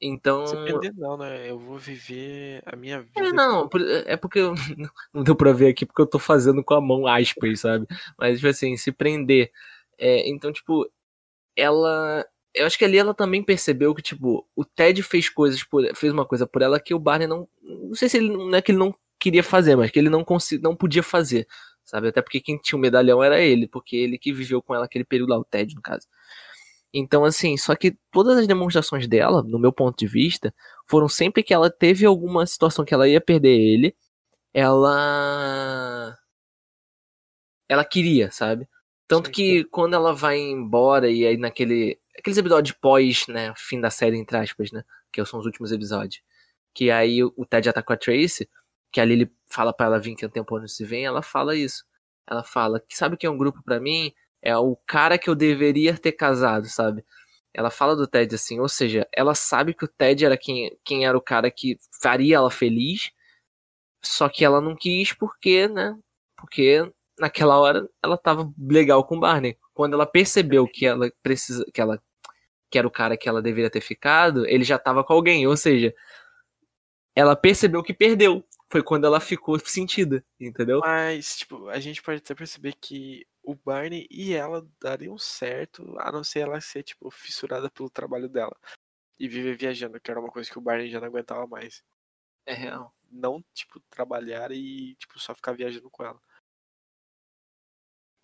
Então. Se prender não, né? Eu vou viver a minha vida. É, não, é porque eu, (laughs) não deu pra ver aqui porque eu tô fazendo com a mão aspas, sabe? Mas, tipo assim, se prender. É, então, tipo, ela eu acho que ali ela também percebeu que, tipo, o Ted fez coisas por, fez uma coisa por ela que o Barney não. Não sei se ele não é que ele não queria fazer, mas que ele não, consegui, não podia fazer. Sabe? Até porque quem tinha o medalhão era ele, porque ele que viveu com ela aquele período lá, o Ted, no caso. Então, assim, só que todas as demonstrações dela, no meu ponto de vista, foram sempre que ela teve alguma situação que ela ia perder ele, ela. Ela queria, sabe? Tanto que quando ela vai embora e aí naquele. Aqueles episódios pós, né? Fim da série, entre aspas, né? Que são os últimos episódios. Que aí o Ted já tá com a Tracy. Que ali ele fala para ela vir que tempo não se vem. Ela fala isso. Ela fala que sabe que é um grupo para mim? É o cara que eu deveria ter casado, sabe? Ela fala do Ted assim, ou seja, ela sabe que o Ted era quem, quem era o cara que faria ela feliz, só que ela não quis porque, né? Porque naquela hora ela tava legal com o Barney. Quando ela percebeu que ela precisa, que ela que era o cara que ela deveria ter ficado, ele já tava com alguém, ou seja, ela percebeu que perdeu. Foi quando ela ficou sentida, entendeu? Mas, tipo, a gente pode até perceber que o Barney e ela dariam certo, a não ser ela ser, tipo, fissurada pelo trabalho dela. E viver viajando, que era uma coisa que o Barney já não aguentava mais. É real. Não, tipo, trabalhar e, tipo, só ficar viajando com ela.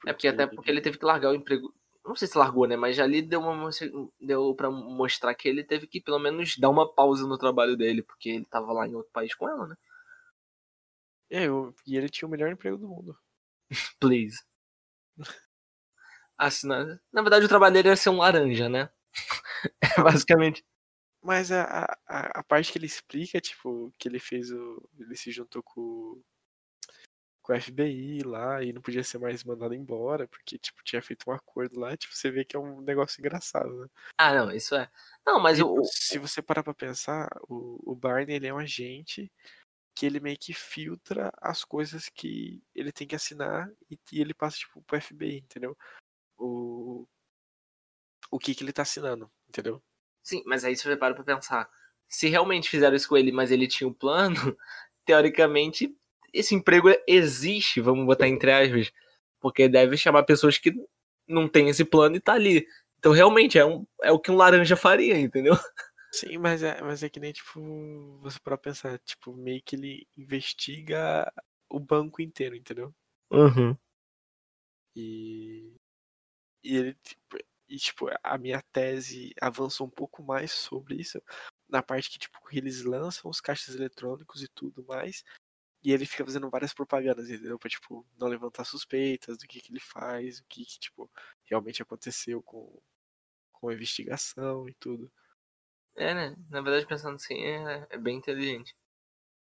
É porque até porque ele teve que largar o emprego. Não sei se largou, né? Mas ali deu, uma, deu pra mostrar que ele teve que pelo menos dar uma pausa no trabalho dele, porque ele tava lá em outro país com ela, né? É, eu, e ele tinha o melhor emprego do mundo. (laughs) Please. Assim, na, na verdade, o trabalho dele era ser um laranja, né? (laughs) É basicamente. Mas a, a, a parte que ele explica, tipo, que ele fez o. Ele se juntou com com o FBI lá e não podia ser mais mandado embora, porque, tipo, tinha feito um acordo lá, tipo, você vê que é um negócio engraçado, né? Ah, não, isso é. Não, mas o... Se você parar pra pensar, o, o Barney, ele é um agente que ele meio que filtra as coisas que ele tem que assinar e, e ele passa, tipo, pro FBI, entendeu? O, o que que ele tá assinando, entendeu? Sim, mas aí você para pensar. Se realmente fizeram isso com ele, mas ele tinha um plano, (laughs) teoricamente esse emprego existe, vamos botar entre aspas, porque deve chamar pessoas que não têm esse plano e tá ali. Então realmente é, um, é o que um laranja faria, entendeu? (laughs) Sim, mas é, mas é que nem, tipo, você para pensar, tipo, meio que ele investiga o banco inteiro, entendeu? Uhum. E, e ele, tipo, e, tipo, a minha tese avançou um pouco mais sobre isso, na parte que, tipo, eles lançam os caixas eletrônicos e tudo mais, e ele fica fazendo várias propagandas, entendeu? Pra, tipo, não levantar suspeitas do que, que ele faz, o que, que, tipo, realmente aconteceu com, com a investigação e tudo. É, né? Na verdade, pensando assim, é, é bem inteligente.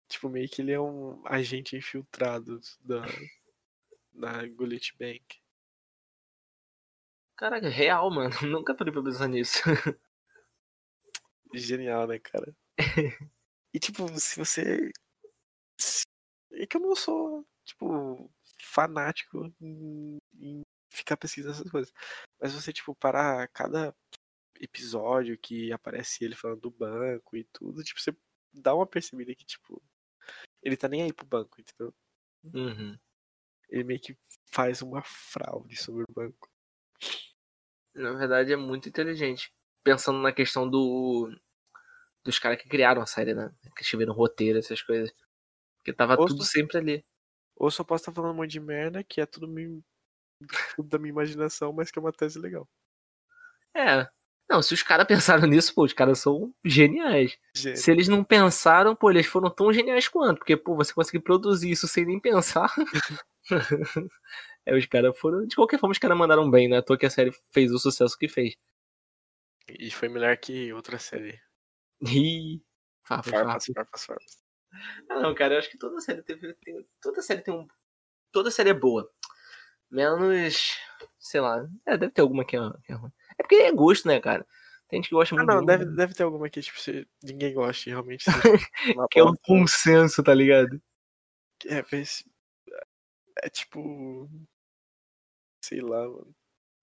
Tipo, meio que ele é um agente infiltrado da, da Gullet Bank. Caraca, real, mano. (laughs) Nunca parei pra pensar nisso. (laughs) Genial, né, cara? (laughs) e, tipo, se você é que eu não sou, tipo, fanático em, em ficar pesquisando essas coisas. Mas você, tipo, parar cada episódio que aparece ele falando do banco e tudo, tipo, você dá uma percebida que, tipo, ele tá nem aí pro banco, entendeu? Uhum. Ele meio que faz uma fraude sobre o banco. Na verdade, é muito inteligente. Pensando na questão do dos caras que criaram a série, né? Que escreveram roteiro, essas coisas. Porque tava ou tudo só, sempre ali. Ou só posso estar falando um monte de merda, que é tudo, me, (laughs) tudo da minha imaginação, mas que é uma tese legal. É. Não, se os caras (laughs) pensaram nisso, pô, os caras são geniais. Gênio. Se eles não pensaram, pô, eles foram tão geniais quanto. Porque, pô, você conseguir produzir isso sem nem pensar. (laughs) é, os caras foram. De qualquer forma, os caras mandaram bem, né? À toa que a série fez o sucesso que fez. E foi melhor que outra série. Ih, farpas, farpas, farpas, farpas. Ah, não, cara, eu acho que toda série teve. Tem, toda série tem um. Toda série é boa. Menos. Sei lá. É, deve ter alguma que é, que é ruim. É porque é gosto, né, cara? Tem gente que gosta ah, muito. Não, deve, deve ter alguma que, tipo, se ninguém gosta realmente. (laughs) que é um consenso, tá ligado? É, mas. É tipo. Sei lá, mano.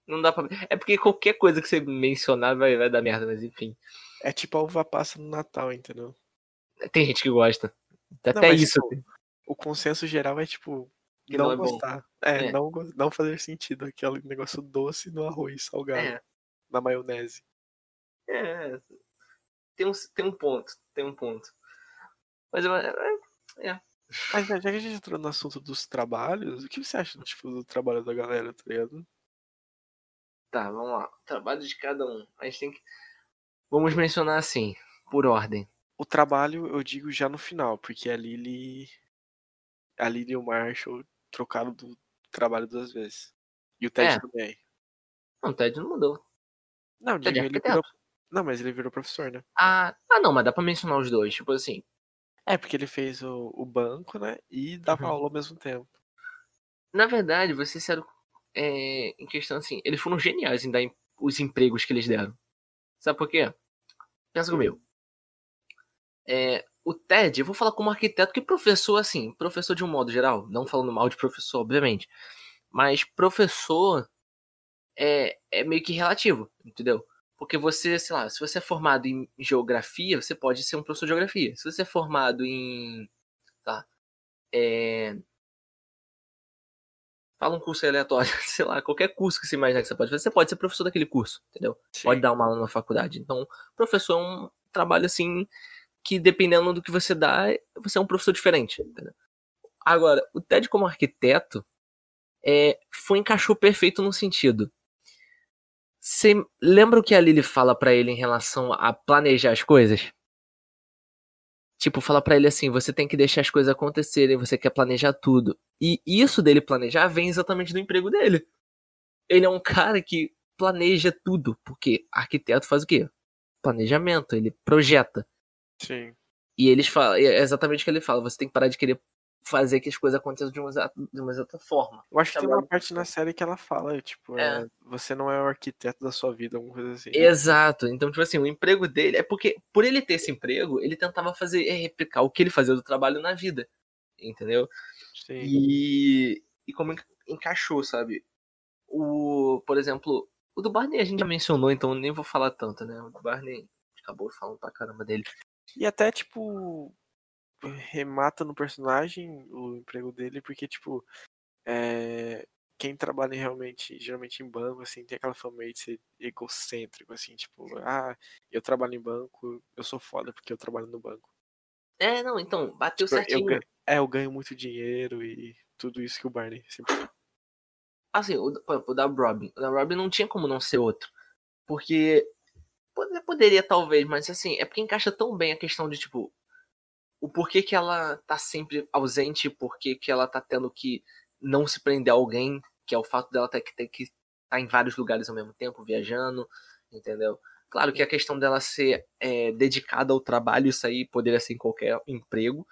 Não dá pra. É porque qualquer coisa que você mencionar vai, vai dar merda, mas enfim. É tipo a uva passa no Natal, entendeu? Tem gente que gosta. Até não, isso. Tipo, o consenso geral é tipo. não, não é gostar. É, é, Não, não fazer sentido aquele negócio doce no arroz salgado. É. Na maionese. É, tem um, tem um ponto, tem um ponto. Mas eu, é, é. Mas já que a gente entrou no assunto dos trabalhos, o que você acha tipo, do trabalho da galera, tá ligado? Tá, vamos lá. Trabalho de cada um. A gente tem que. Vamos mencionar assim, por ordem. O trabalho eu digo já no final, porque a Lily. A Lily e o Marshall trocaram do trabalho duas vezes. E o Ted É. também. Não, o Ted não mudou. Não, ele arquiteto. virou... Não, mas ele virou professor, né? Ah, ah, não, mas dá pra mencionar os dois. Tipo assim, É, porque ele fez o, o banco, né? E dava Uhum. aula ao mesmo tempo. na verdade, ser sincero, é, em questão assim, eles foram geniais em dar em- os empregos que eles deram. Sabe por quê? Pensa comigo. É, o Ted, eu vou falar como arquiteto, que professor, assim, professor de um modo geral, não falando mal de professor, obviamente, mas professor é, é meio que relativo, entendeu? Porque você, sei lá, se você é formado em geografia, você pode ser um professor de geografia. Se você é formado em. Tá. É. Fala um curso aleatório, (laughs) sei lá, qualquer curso que você imaginar que você pode fazer, você pode ser professor daquele curso, entendeu? Pode dar uma aula na faculdade. Então, professor é um trabalho assim que dependendo do que você dá, você é um professor diferente, entendeu? Agora, o Ted como arquiteto é, foi encaixou perfeito no sentido. Você lembra o que a Lily fala pra ele em relação a planejar as coisas? Tipo, fala pra ele assim, você tem que deixar as coisas acontecerem, você quer planejar tudo. E isso dele planejar vem exatamente do emprego dele. Ele é um cara que planeja tudo, porque arquiteto faz o quê? Planejamento, ele projeta. Sim. E eles falam, é exatamente o que ele fala, você tem que parar de querer fazer que as coisas aconteçam de uma, exata- de uma exata forma. Eu acho que tem uma parte na série que ela fala, tipo, É. é, você não é o arquiteto da sua vida, alguma coisa assim. Exato. Então, tipo assim, o emprego dele é porque, por ele ter esse emprego, ele tentava fazer, é, replicar o que ele fazia do trabalho na vida. Entendeu? Sim. E, e como enca- encaixou, sabe? O, por exemplo, o do Barney a gente já mencionou, então eu nem vou falar tanto, né? O do Barney acabou falando pra caramba dele. E até, tipo, remata no personagem o emprego dele, porque, tipo, é, quem trabalha realmente, geralmente em banco, assim, tem aquela fama aí de ser egocêntrico, assim, tipo, ah, eu trabalho em banco, eu sou foda porque eu trabalho no banco. É, não, então, bateu Tipo, eu certinho. ganho, é, eu ganho muito dinheiro e tudo isso que o Barney sempre Assim, o, o da Robin. O da Robin não tinha como não ser outro. Porque. pode- Poderia, talvez, mas assim, é porque encaixa tão bem a questão de, tipo. O porquê que ela tá sempre ausente, porquê que ela tá tendo que não se prender a alguém, que é o fato dela ter que ter que estar em vários lugares ao mesmo tempo, viajando, entendeu? Claro que a questão dela ser é, dedicada ao trabalho, isso aí poderia ser em qualquer emprego,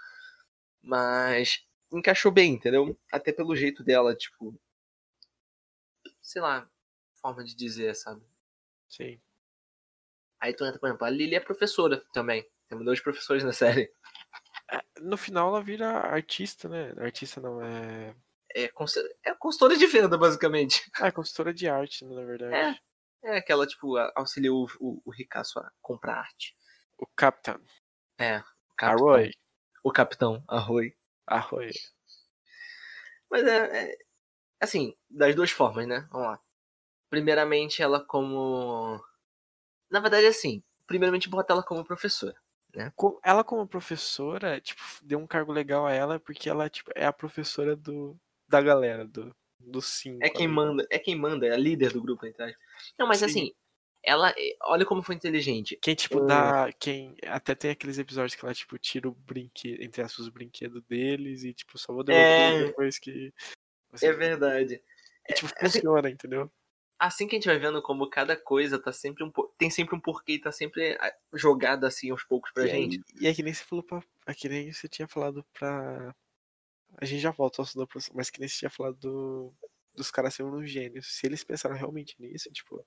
mas encaixou bem, entendeu? Até pelo jeito dela, tipo, sei lá, forma de dizer, sabe? Sim. Aí tu entra, por exemplo, a Lily é professora também. Temos dois professores na (laughs) série. É, No final ela vira artista, né? Artista não, é. É, é consultora de venda, basicamente. Ah, (laughs) é consultora de arte, né, na verdade. É aquela, tipo, a- auxilia o, o, o ricaço a comprar arte. O Captain. É. o capitão. Arroy. O capitão, Arroy. Arroy. Mas é, é- Assim, das duas formas, né? Vamos lá. Primeiramente, ela como. Na verdade, assim. Primeiramente, bota ela como professora. Co- Ela como professora, tipo, deu um cargo legal a ela porque ela, tipo, é a professora do, da galera, do, do cinco. É quem ali. manda, é quem manda, é a líder do grupo, aspas. Não, mas Sim. assim, ela. Olha como foi inteligente. Quem, tipo, o- dá. Quem. Até tem aqueles episódios que ela, tipo, tira o brinquedo, entre aspas, os brinquedos deles e, tipo, só vou devolver É. depois que. você- É verdade. E, tipo, assim- funciona, entendeu? Assim que a gente vai vendo como cada coisa tá sempre um tem sempre um porquê e tá sempre ah, jogado assim aos poucos pra e, gente. aí- e é que nem você falou pra. É que nem você tinha falado pra. A gente já volta ao assunto da professora, mas que nem você tinha falado do, dos caras serem uns gênios. Se eles pensaram realmente nisso, tipo,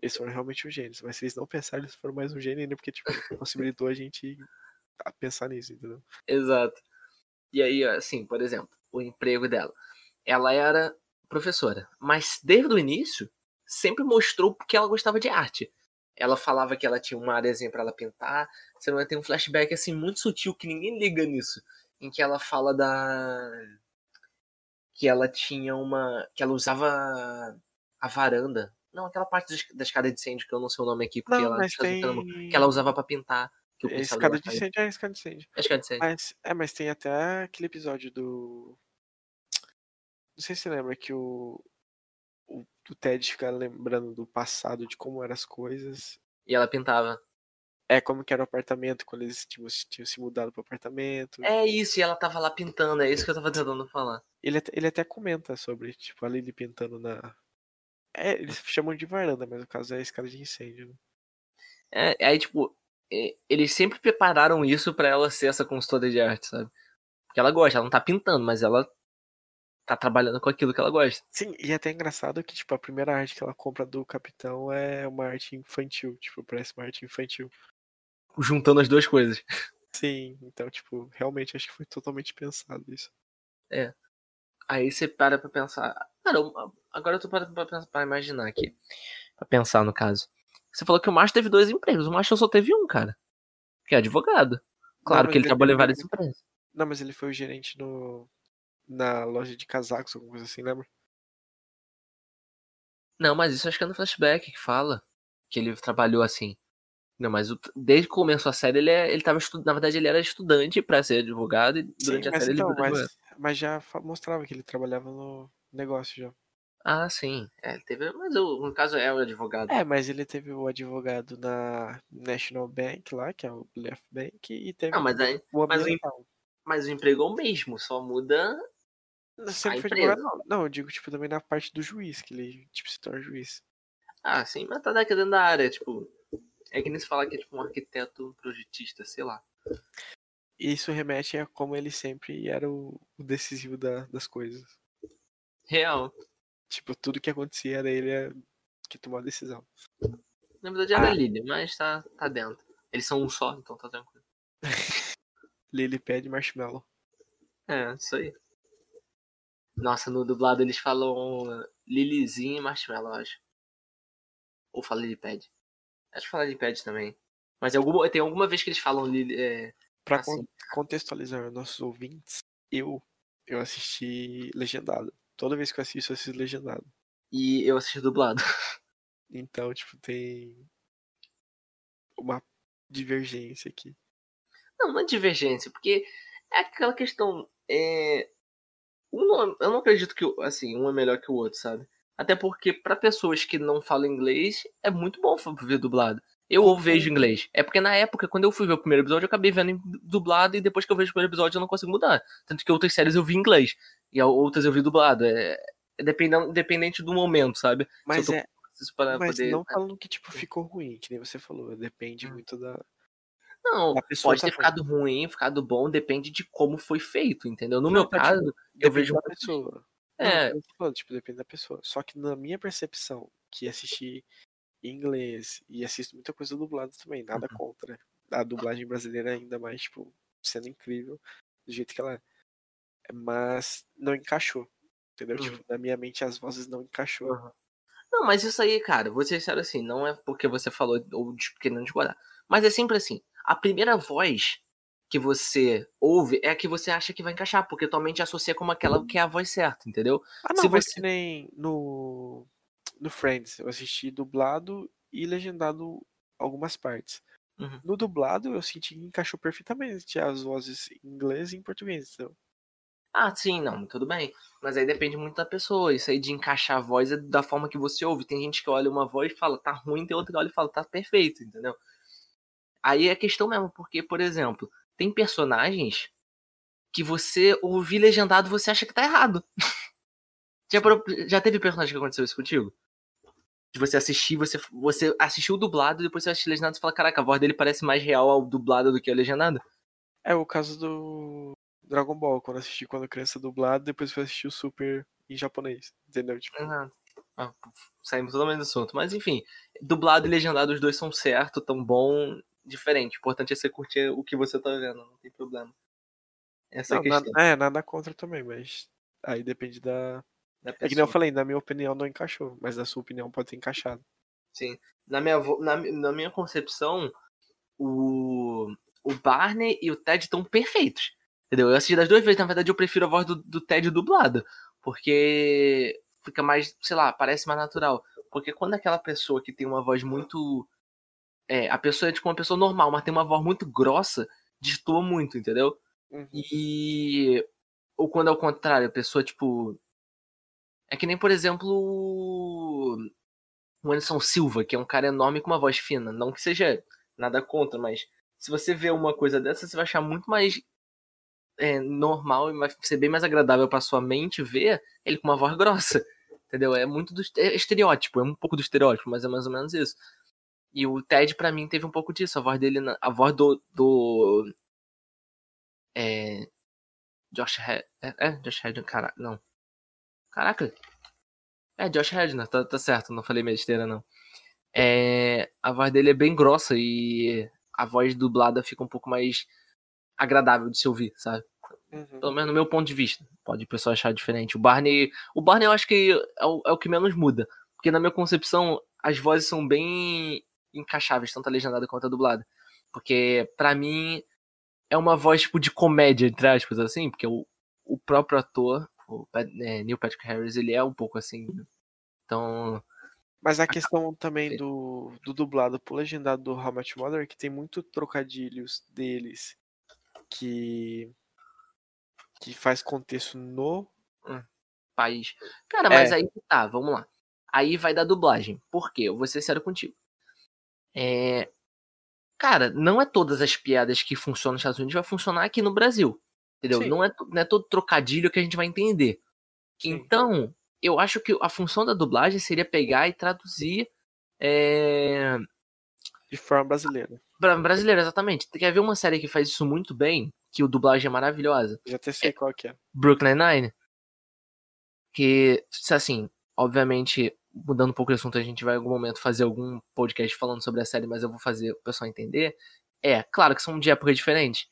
eles foram realmente uns gênios. Mas se eles não pensaram, eles foram mais um gênio ainda, porque, tipo, (laughs) possibilitou a gente a pensar nisso, entendeu? Exato. E aí, assim, por exemplo, o emprego dela. Ela era professora, mas desde o início sempre mostrou que ela gostava de arte. Ela falava que ela tinha uma areazinha pra ela pintar. Você vai ter um flashback assim muito sutil que ninguém liga nisso, em que ela fala da que ela tinha uma que ela usava a varanda Não, aquela parte da es- da escada de incêndio, que eu não sei o nome aqui, porque Não, ela, tem. que ela usava pra pintar. Que É, pincel escada de incêndio, é escada de incêndio. É escada de incêndio. Mas, é, mas tem até aquele episódio do. Não sei se você lembra que o. O, o Ted fica lembrando do passado, de como eram as coisas. E ela pintava. É, como que era o apartamento, quando eles tinham, tinham se mudado pro apartamento. É isso, e ela tava lá pintando, é isso que eu tava tentando falar. Ele, até- ele até comenta sobre, tipo, a Lily pintando na. É, eles chamam de varanda, mas no caso é a escada de incêndio. né? É, aí, tipo, é, eles sempre prepararam isso pra ela ser essa consultora de arte, sabe? Porque ela gosta, ela não tá pintando, mas ela tá trabalhando com aquilo que ela gosta. Sim, e é até engraçado que, tipo, a primeira arte que ela compra do Capitão é uma arte infantil. Tipo, parece uma arte infantil. Juntando as duas coisas. Sim, então, tipo, realmente acho que foi totalmente pensado isso. Aí você para pra pensar. Cara, agora eu tô parando pra, pensar- pra imaginar aqui. Pra pensar, no caso. Você falou que o Macho teve dois empregos. O Macho só teve um, cara. Que é advogado. Claro mas que ele ele trabalhou em várias empresas. Não, mas ele foi o gerente no. Na loja de casacos, alguma coisa assim, lembra? Não, mas isso acho que é no flashback que fala. Que ele trabalhou assim. Não, mas o- desde que começou a série, ele, é, ele tava estudando. Na verdade, ele era estudante pra ser advogado. E durante Sim, a mas série então, ele mas, advogado. mas já mostrava que ele trabalhava no negócio já. Ah, sim. É, ele teve. Mas o, no caso é o advogado. É, mas ele teve o advogado na National Bank lá, que é o Left Bank, e teve Não, mas, aí, o mas o mas o emprego é o mesmo, só muda. Sempre foi advogado, não. Não, eu digo, tipo, também na parte do juiz, que ele, tipo, se torna juiz. Ah, sim, mas tá daqui dentro da área, tipo. É que nem se fala que é tipo um arquiteto um projetista, sei lá. Isso remete a como ele sempre era o, o decisivo da- das coisas. Real. Tipo, tudo que acontecia era ele é, que tomava a decisão. Na verdade era Ah. Lily, mas tá, tá dentro. Eles são um só, então tá tranquilo. (laughs) Lily pede marshmallow. É, isso aí. Nossa, no dublado eles falam Lilizinho e Marshmallow, acho. Ou fala Lilipad. Acho que fala Lilipad também. Mas alguma, tem alguma vez que eles falam Lili. É, Pra assim. con- contextualizar nossos ouvintes, eu, eu assisti legendado. Toda vez que eu assisto, eu assisto legendado. E eu assisti dublado. (laughs) Então, tipo, tem uma divergência aqui. Não, é divergência, porque é aquela questão. É... um não- eu não acredito que assim, um é melhor que o outro, sabe? Até porque pra pessoas que não falam inglês, é muito bom ver dublado. Eu vejo inglês. É porque na época, quando eu fui ver o primeiro episódio, eu acabei vendo dublado e depois que eu vejo o primeiro episódio eu não consigo mudar. Tanto que outras séries eu vi em inglês e outras eu vi dublado. É, é dependendo, independente do momento, sabe? Mas tô- é, para mas poder. não falando que, tipo, ficou ruim, que nem você falou. Depende Hum. muito da. Não, pode tá ter ficado ruim, ficado bom, depende de como foi feito, entendeu? No Não, meu tá, tipo, caso, eu Depende vejo muito- pessoa. É. Não, eu tipo, depende da pessoa. Só que na minha percepção, que assisti em inglês e assisto muita coisa dublada também, nada Uhum. contra. A dublagem brasileira ainda mais, tipo, sendo incrível do jeito que ela é. Mas não encaixou. Entendeu? Uhum. Tipo, na minha mente as vozes não encaixou. Não, mas isso aí, cara, vou ser sincero assim, não é porque você falou ou de- querendo discordar. Mas é sempre assim. A primeira voz que você ouve é a que você acha que vai encaixar, porque tua mente associa como aquela que é a voz certa, entendeu? Ah, não, Se você- que nem no, no Friends, eu assisti dublado e legendado algumas partes. Uhum. No dublado, eu senti que encaixou perfeitamente as vozes em inglês e em português. Então, Ah, sim, não, tudo bem. Mas aí depende muito da pessoa. Isso aí de encaixar a voz é da forma que você ouve. Tem gente que olha uma voz e fala, tá ruim, tem outra que olha e fala, tá perfeito, entendeu? Aí é questão mesmo, porque, por exemplo, tem personagens que você ouvir legendado você acha que tá errado. (laughs) já, já teve personagem que aconteceu isso contigo? De você assistir, você, você assistiu o dublado, depois você assistiu legendado e fala, caraca, a voz dele parece mais real ao dublado do que a legendada. é o caso do Dragon Ball, quando assisti quando criança dublado, depois fui assistir o Super em japonês. Entendeu? Tipo. Ah, saímos totalmente do assunto. Mas enfim, dublado e legendado, os dois são certo, tão bom, diferente. O importante é você curtir o que você tá vendo, não tem problema. Essa é a não, questão. nada, é, nada contra também, mas aí depende da. da É que nem eu falei, na minha opinião não encaixou, mas na sua opinião pode ter encaixado. Sim. Na minha, na, na minha concepção, o, o Barney e o Ted estão perfeitos. Entendeu? Eu assisti das duas vezes, na verdade eu prefiro a voz do, do Ted dublada. Porque fica mais, sei lá, parece mais natural. Porque quando aquela pessoa que tem uma voz muito. É, a pessoa é tipo uma pessoa normal, mas tem uma voz muito grossa, destoa muito, entendeu? Uhum. E. Ou quando é o contrário, a pessoa, tipo. É que nem, por exemplo. O Anderson Silva, que é um cara enorme com uma voz fina. Não que seja nada contra, mas se você vê uma coisa dessa, você vai achar muito mais é, normal e vai ser bem mais agradável para sua mente ver ele com uma voz (laughs) grossa. Entendeu? É muito do é estereótipo, é um pouco do estereótipo, mas é mais ou menos isso. E o Ted, para mim, teve um pouco disso. A voz dele, a voz do. do é. Josh Hed. É, é Josh Hed, caraca, não. Caraca. É, Josh Hedner, tá, tá certo, não falei besteira, não. É, a voz dele é bem grossa e a voz dublada fica um pouco mais agradável de se ouvir, sabe? Uhum. Pelo menos no meu ponto de vista. Pode o pessoal achar diferente. O Barney. O Barney eu acho que é o, é o que menos muda. Porque na minha concepção, as vozes são bem encaixáveis, tanto a legendada quanto a dublada. Porque, para mim, é uma voz tipo de comédia, entre aspas, assim, porque o, o próprio ator, o é, Neil Patrick Harris, ele é um pouco assim. Então. Mas a questão também do, do dublado pro legendado do How Much Mother é que tem muito trocadilhos deles que que faz contexto no hum, país. Cara, mas é. aí tá, vamos lá. Aí vai da dublagem. Por quê? Eu vou ser sério contigo. É... Cara, não é todas as piadas que funcionam nos Estados Unidos vai funcionar aqui no Brasil. Entendeu? Não é, não é todo trocadilho que a gente vai entender. Sim. Então, eu acho que a função da dublagem seria pegar e traduzir. É... De forma brasileira. Brasileira, exatamente. Quer ver uma série que faz isso muito bem? Que o dublagem é maravilhosa. Já até sei é qual que é. Brooklyn Nine. Que, assim, obviamente, mudando um pouco de assunto, a gente vai em algum momento fazer algum podcast falando sobre a série, mas eu vou fazer o pessoal entender. É, claro que são de época diferente.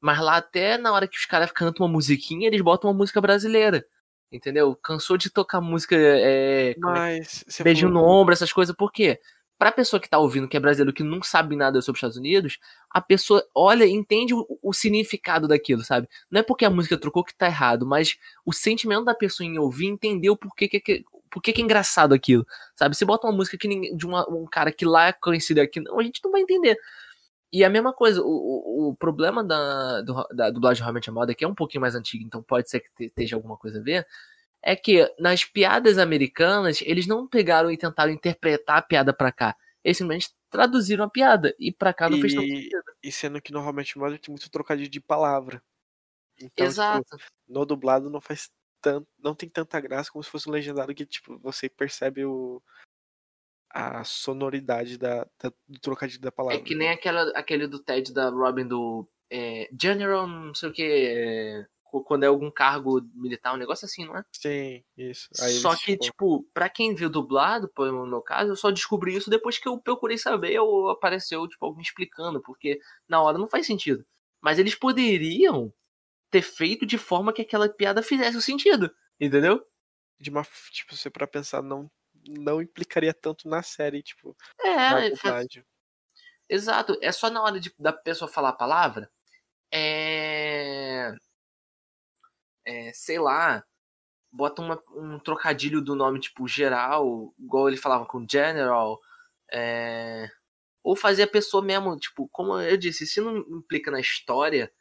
Mas lá até na hora que os caras cantam uma musiquinha, eles botam uma música brasileira. Entendeu? Cansou de tocar música. É, mas. É? Beijinho falou... no ombro, essas coisas. Por quê? Pra pessoa que tá ouvindo, que é brasileiro, que não sabe nada sobre os Estados Unidos, a pessoa olha e entende o, o, significado daquilo, sabe? Não é porque a música trocou que tá errado, mas o sentimento da pessoa em ouvir entendeu por que, que, por que, que é engraçado aquilo, sabe? Se bota uma música que ninguém, de uma, um cara que lá é conhecido aqui, não, a gente não vai entender. E a mesma coisa, o, o, o problema da, do, da dublagem realmente a moda, que é um pouquinho mais antiga, então pode ser que esteja alguma coisa a ver, é que nas piadas americanas, eles não pegaram e tentaram interpretar a piada para cá. Eles simplesmente traduziram a piada. E pra cá não e, fez tanto sentido. E sendo que normalmente moda tem muito trocadilho de palavra. Então, tipo, Exato. Tipo, no dublado não faz tanto. Não tem tanta graça como se fosse um legendado que, tipo, você percebe o. A sonoridade da, da do trocadilho da palavra. É que nem aquela, aquele do Ted da Robin do é, General, não sei o que. É, quando é algum cargo militar, um negócio assim, não é? Sim, isso. Aí só que, tipo, pra quem viu dublado, no meu caso, eu só descobri isso depois que eu procurei saber ou apareceu, tipo, alguém explicando, porque na hora não faz sentido. Mas eles poderiam ter feito de forma que aquela piada fizesse o sentido, entendeu? De uma, tipo, você pra pensar, não, não implicaria tanto na série, tipo, é, faz... Exato, é só na hora de, da pessoa falar a palavra, é é, sei lá, bota uma, um trocadilho do nome tipo geral, igual ele falava com general, é, ou fazer a pessoa mesmo, tipo, como eu disse, se não implica na história,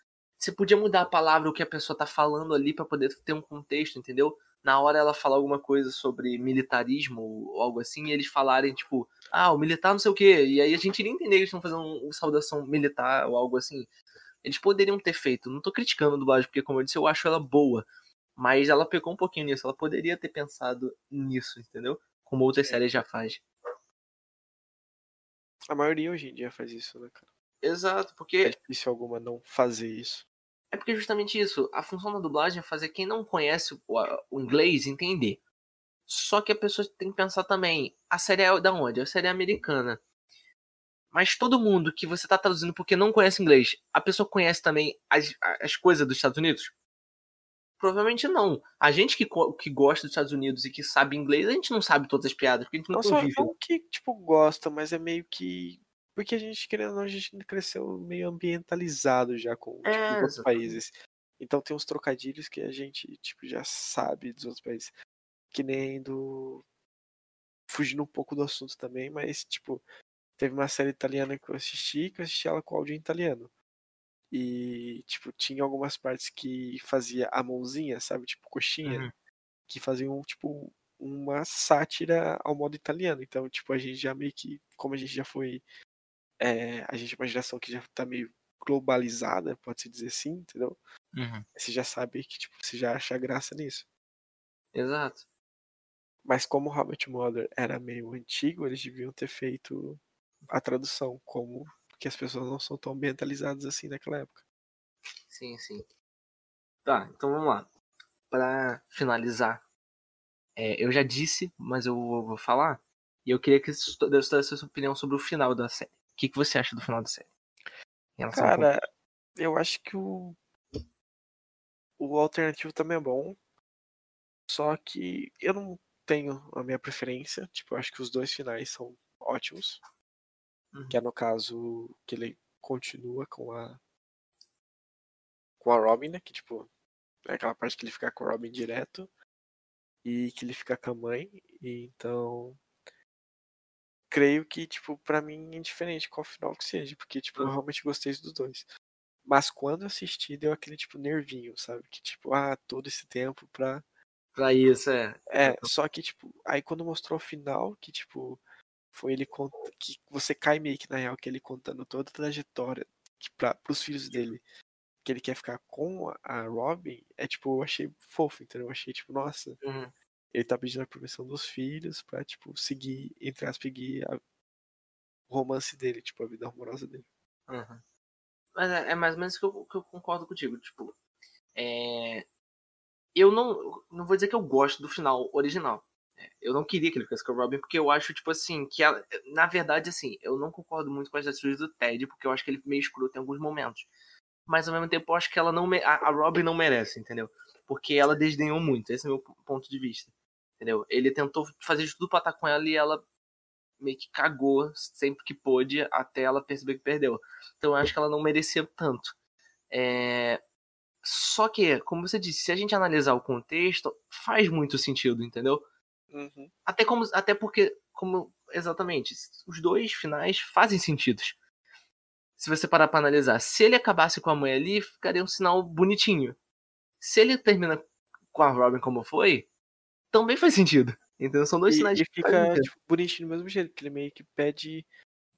você podia mudar a palavra, o que a pessoa tá falando ali para poder ter um contexto, entendeu? Na hora ela falar alguma coisa sobre militarismo ou algo assim, e eles falarem, tipo, ah, o militar não sei o que, e aí a gente nem entender que eles estão fazendo uma saudação militar ou algo assim. Eles poderiam ter feito. Não tô criticando a dublagem, porque, como eu disse, eu acho ela boa. Mas ela pecou um pouquinho nisso. Ela poderia ter pensado nisso, entendeu? Como outras séries já faz. A maioria hoje em dia faz isso, né, cara? Exato, porque. É difícil alguma não fazer isso. É porque justamente isso. A função da dublagem é fazer quem não conhece o, o inglês entender. Só que a pessoa tem que pensar também. A série é da onde? A série é americana. Mas todo mundo que você está traduzindo porque não conhece inglês, a pessoa conhece também as, as coisas dos Estados Unidos? Provavelmente não. A gente que, que gosta dos Estados Unidos e que sabe inglês, a gente não sabe todas as piadas, porque a gente não, não convive. Não que, tipo, gosta, mas é meio que... Porque a gente, querendo a gente cresceu meio ambientalizado já com tipo, é, outros países. Então tem uns trocadilhos que a gente, tipo, já sabe dos outros países. Que nem do fugindo um pouco do assunto também, mas, tipo, teve uma série italiana que eu assisti, que eu assisti ela com áudio em italiano. E, tipo, tinha algumas partes que fazia a mãozinha, sabe? Tipo, coxinha. Uhum. Que faziam, tipo, uma sátira ao modo italiano. Então, tipo, a gente já meio que, como a gente já foi, é, a gente é uma geração que já tá meio globalizada, pode-se dizer assim, entendeu? Uhum. Você já sabe que, tipo, você já acha graça nisso. Exato. Mas como Robert Mother era meio antigo, eles deviam ter feito a tradução, como que as pessoas não são tão ambientalizadas assim naquela época. Sim, sim. Tá, então vamos lá. Pra finalizar, é, eu já disse, mas eu vou, vou falar. E eu queria que você desse a sua opinião sobre o final da série. O que, que você acha do final da série? Cara, eu acho que o. O alternativo também é bom. Só que eu não tenho a minha preferência. Tipo, eu acho que os dois finais são ótimos. Uhum. Que é no caso que ele continua com a. Com a Robin, né? Que tipo. É aquela parte que ele fica com a Robin direto. E que ele fica com a mãe. E então. Creio que, tipo, pra mim é indiferente qual final que seja. Porque, tipo, eu realmente gostei dos dois. Mas quando eu assisti, deu aquele, tipo, nervinho, sabe? Que, tipo, ah, todo esse tempo pra. Pra isso, é. É, só que, tipo, aí quando mostrou o final, que, tipo, foi ele conta que você cai meio que na real, que ele contando toda a trajetória que pra, pros filhos dele, que ele quer ficar com a- a Robin, é tipo, eu achei fofo, entendeu? Eu achei, tipo, nossa, Uhum. Ele tá pedindo a permissão dos filhos pra, tipo, seguir, entre aspas, seguir a- o romance dele, tipo, a vida amorosa dele. Uhum. Mas é, é mais ou menos que eu, que eu concordo contigo. Tipo, é... eu não, não vou dizer que eu gosto do final original. É, Eu não queria que ele ficasse com a Robin, porque eu acho, tipo assim, que ela. Na verdade, assim, eu não concordo muito com as atitudes do Ted, porque eu acho que ele é meio escroto em alguns momentos. Mas ao mesmo tempo eu acho que ela não a, a Robin não merece, entendeu? Porque ela desdenhou muito, esse é o meu ponto de vista. Entendeu? Ele tentou fazer de tudo pra estar com ela e ela meio que cagou sempre que pôde, até ela perceber que perdeu. Então eu acho que ela não merecia tanto. É... Só que, como você disse, se a gente analisar o contexto, faz muito sentido, entendeu? Uhum. Até, como, até porque, como exatamente, os dois finais fazem sentido. Se você parar pra analisar, se ele acabasse com a mãe ali, ficaria um sinal bonitinho. Se ele termina com a Robin como foi, também faz sentido. Então são dois E, sinais e que fazem fica, tipo, bonitinho do mesmo jeito, porque ele meio que pede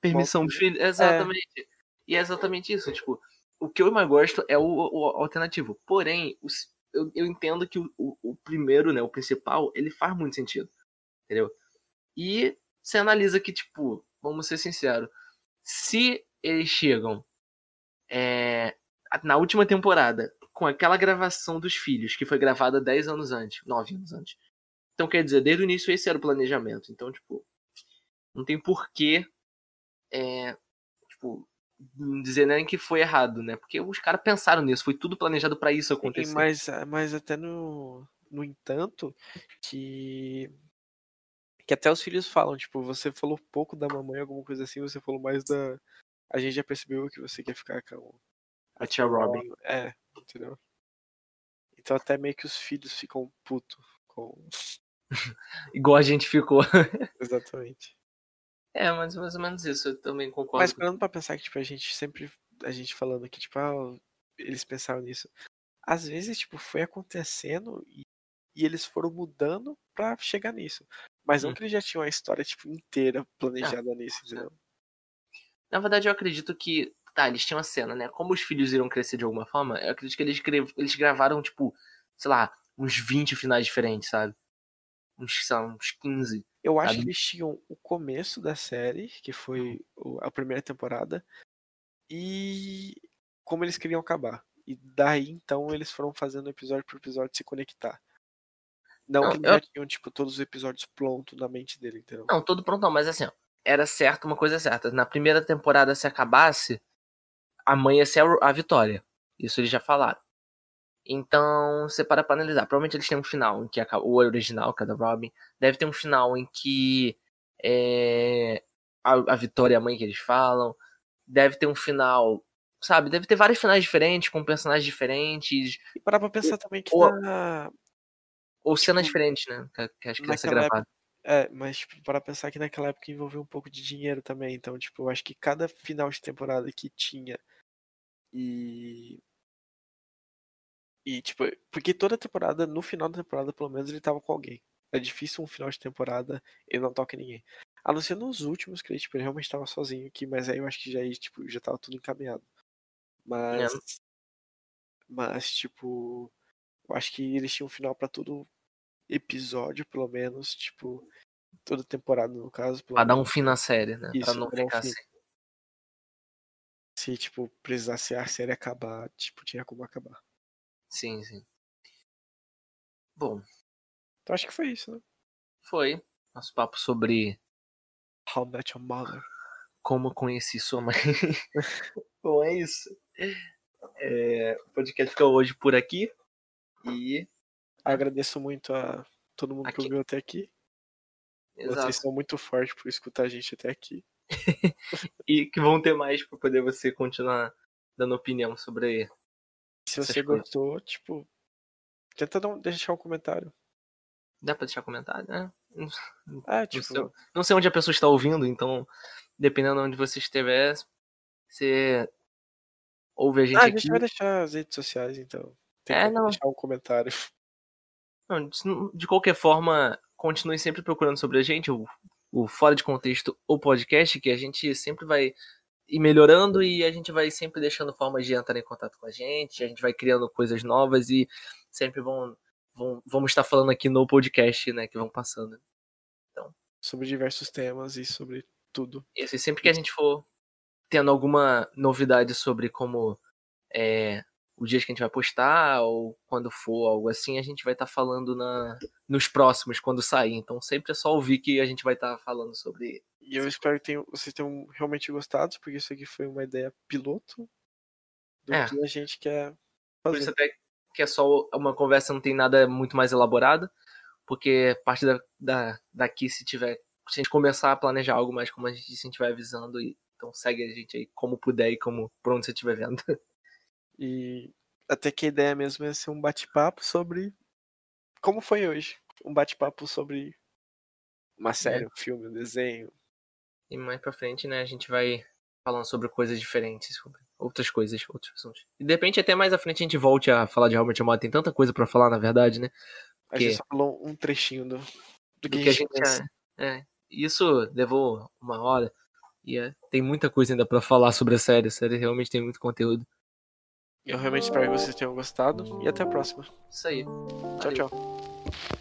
permissão filho. Exatamente. E é exatamente isso. Tipo, o que eu mais gosto é o, o alternativo. Porém, os- eu, eu entendo que o, o, o primeiro, né, o principal, ele faz muito sentido. Entendeu? E você analisa que, tipo, vamos ser sinceros, se eles chegam é, na última temporada com aquela gravação dos filhos, que foi gravada 10 anos antes, 9 anos antes. Então, quer dizer, desde o início esse era o planejamento. Então, tipo, não tem porquê é, tipo, dizer nem que foi errado, né? Porque os caras pensaram nisso, foi tudo planejado pra isso Sim, acontecer. mas, mas até no, no entanto, que. Que até os filhos falam, tipo, você falou pouco da mamãe, alguma coisa assim, você falou mais da. A gente já percebeu que você quer ficar com A tia Robin. É, entendeu? Então até meio que os filhos ficam puto com. (laughs) Igual a gente ficou. (laughs) Exatamente. É, mas mais ou menos isso, eu também concordo. Mas parando pra pensar que, tipo, a gente sempre. A gente falando aqui, tipo, ah, eles pensaram nisso. Às vezes, tipo, foi acontecendo e, e eles foram mudando pra chegar nisso. Mas não Hum. que eles já tinham a história, tipo, inteira planejada nisso, entendeu? Na verdade, eu acredito que. Tá, eles tinham a cena, né? Como os filhos iriam crescer de alguma forma, eu acredito que eles, eles gravaram, tipo, sei lá, uns 20 finais diferentes, sabe? Uns, sei lá, uns 15. Eu acho Sabe? que eles tinham o começo da série, que foi o- a primeira temporada, e como eles queriam acabar. E daí então eles foram fazendo episódio por episódio se conectar. Não, Não, que eu- já tinham, tipo, todos os episódios prontos na mente dele, entendeu? Não, todo pronto não, mas assim, ó, era certo uma coisa certa. Na primeira temporada, se acabasse, a mãe ia ser a, a Vitória. Isso eles já falaram. Então, você para pra analisar. Provavelmente eles têm um final em que acaba, o original, que é da Robin, deve ter um final em que é, a, a Vitória é a mãe que eles falam. Deve ter um final, sabe? Deve ter vários finais diferentes, com personagens diferentes, E parar pra pensar também que Ou- na, ou cenas Tipo, diferentes, né? Que, que as crianças gravaram. É, mas, tipo, para pensar que naquela época envolveu um pouco de dinheiro também. Então, tipo, eu acho que cada final de temporada que tinha e. E, tipo, porque toda temporada, no final da temporada, pelo menos, ele tava com alguém. É difícil um final de temporada ele não toca ninguém. A não ser nos últimos, que ele, tipo, ele realmente tava sozinho aqui, mas aí eu acho que já, tipo, já tava tudo encaminhado. Mas. É. Mas, tipo. Eu acho que eles tinham um final pra todo episódio, pelo menos, tipo. Toda temporada, no caso. Pelo Pra dar um menos. fim na série, né? Isso, não pra um ficar fim. assim. Se, tipo, precisasse a série acabar, tipo, tinha como acabar. Sim, sim. Bom, Então acho que foi isso, né? foi nosso papo sobre How Met Your Mother. como conheci sua mãe. (laughs) Bom, é isso. É, o podcast fica hoje por aqui. E. Agradeço muito a todo mundo Aqui. que ouviu até aqui. Exato. Vocês são muito fortes por escutar a gente até aqui. (laughs) E que vão ter mais pra poder você continuar dando opinião sobre. Se Essas você coisas. gostou, tipo, tenta um- deixar um comentário. Dá pra deixar comentário, né? Não, Ah, não tipo, sei, não sei onde a pessoa está ouvindo, então, dependendo de onde você estiver, você ouve a gente ah, a gente vai deixar as redes sociais, então. Tem É, não. deixar um comentário. (laughs) Não, de- qualquer forma, continue sempre procurando sobre a gente, o, o Fora de Contexto, o podcast, que a gente sempre vai ir melhorando e a gente vai sempre deixando formas de entrar em contato com a gente, a gente vai criando coisas novas e sempre vão, vão vamos estar falando aqui no podcast, né, que vão passando. sobre diversos temas e sobre tudo. Isso, e sempre que a gente for tendo alguma novidade sobre como é, o dia que a gente vai postar ou quando for algo assim, a gente vai estar falando na, nos próximos, quando sair. Então sempre é só ouvir que a gente vai estar falando sobre. E eu espero que tenham- vocês tenham realmente gostado, porque isso aqui foi uma ideia piloto do É. que a gente quer Por isso fazer. até que é só uma conversa, não tem nada muito mais elaborado. Porque a partir da, da- daqui, se tiver. Se a gente começar a planejar algo mais, como a gente disse, a gente vai avisando. E, então segue a gente aí como puder e como por onde você estiver vendo. (laughs) E até que a ideia mesmo é ser um bate-papo sobre como foi hoje. Um bate-papo sobre uma série, um filme, um desenho. E mais pra frente, né, a gente vai falando sobre coisas diferentes, sobre outras coisas, outros assuntos. E de repente até mais à frente a gente volte a falar de Robert Amado. Tem tanta coisa pra falar, na verdade, né? A Que- gente só falou um trechinho do, do Do que, que a gente pensa. é, é. Isso levou uma hora. E é, tem muita coisa ainda pra falar sobre a série. A série realmente tem muito conteúdo. Eu realmente espero que vocês tenham gostado e até a próxima. Isso aí. Tchau, Valeu. tchau.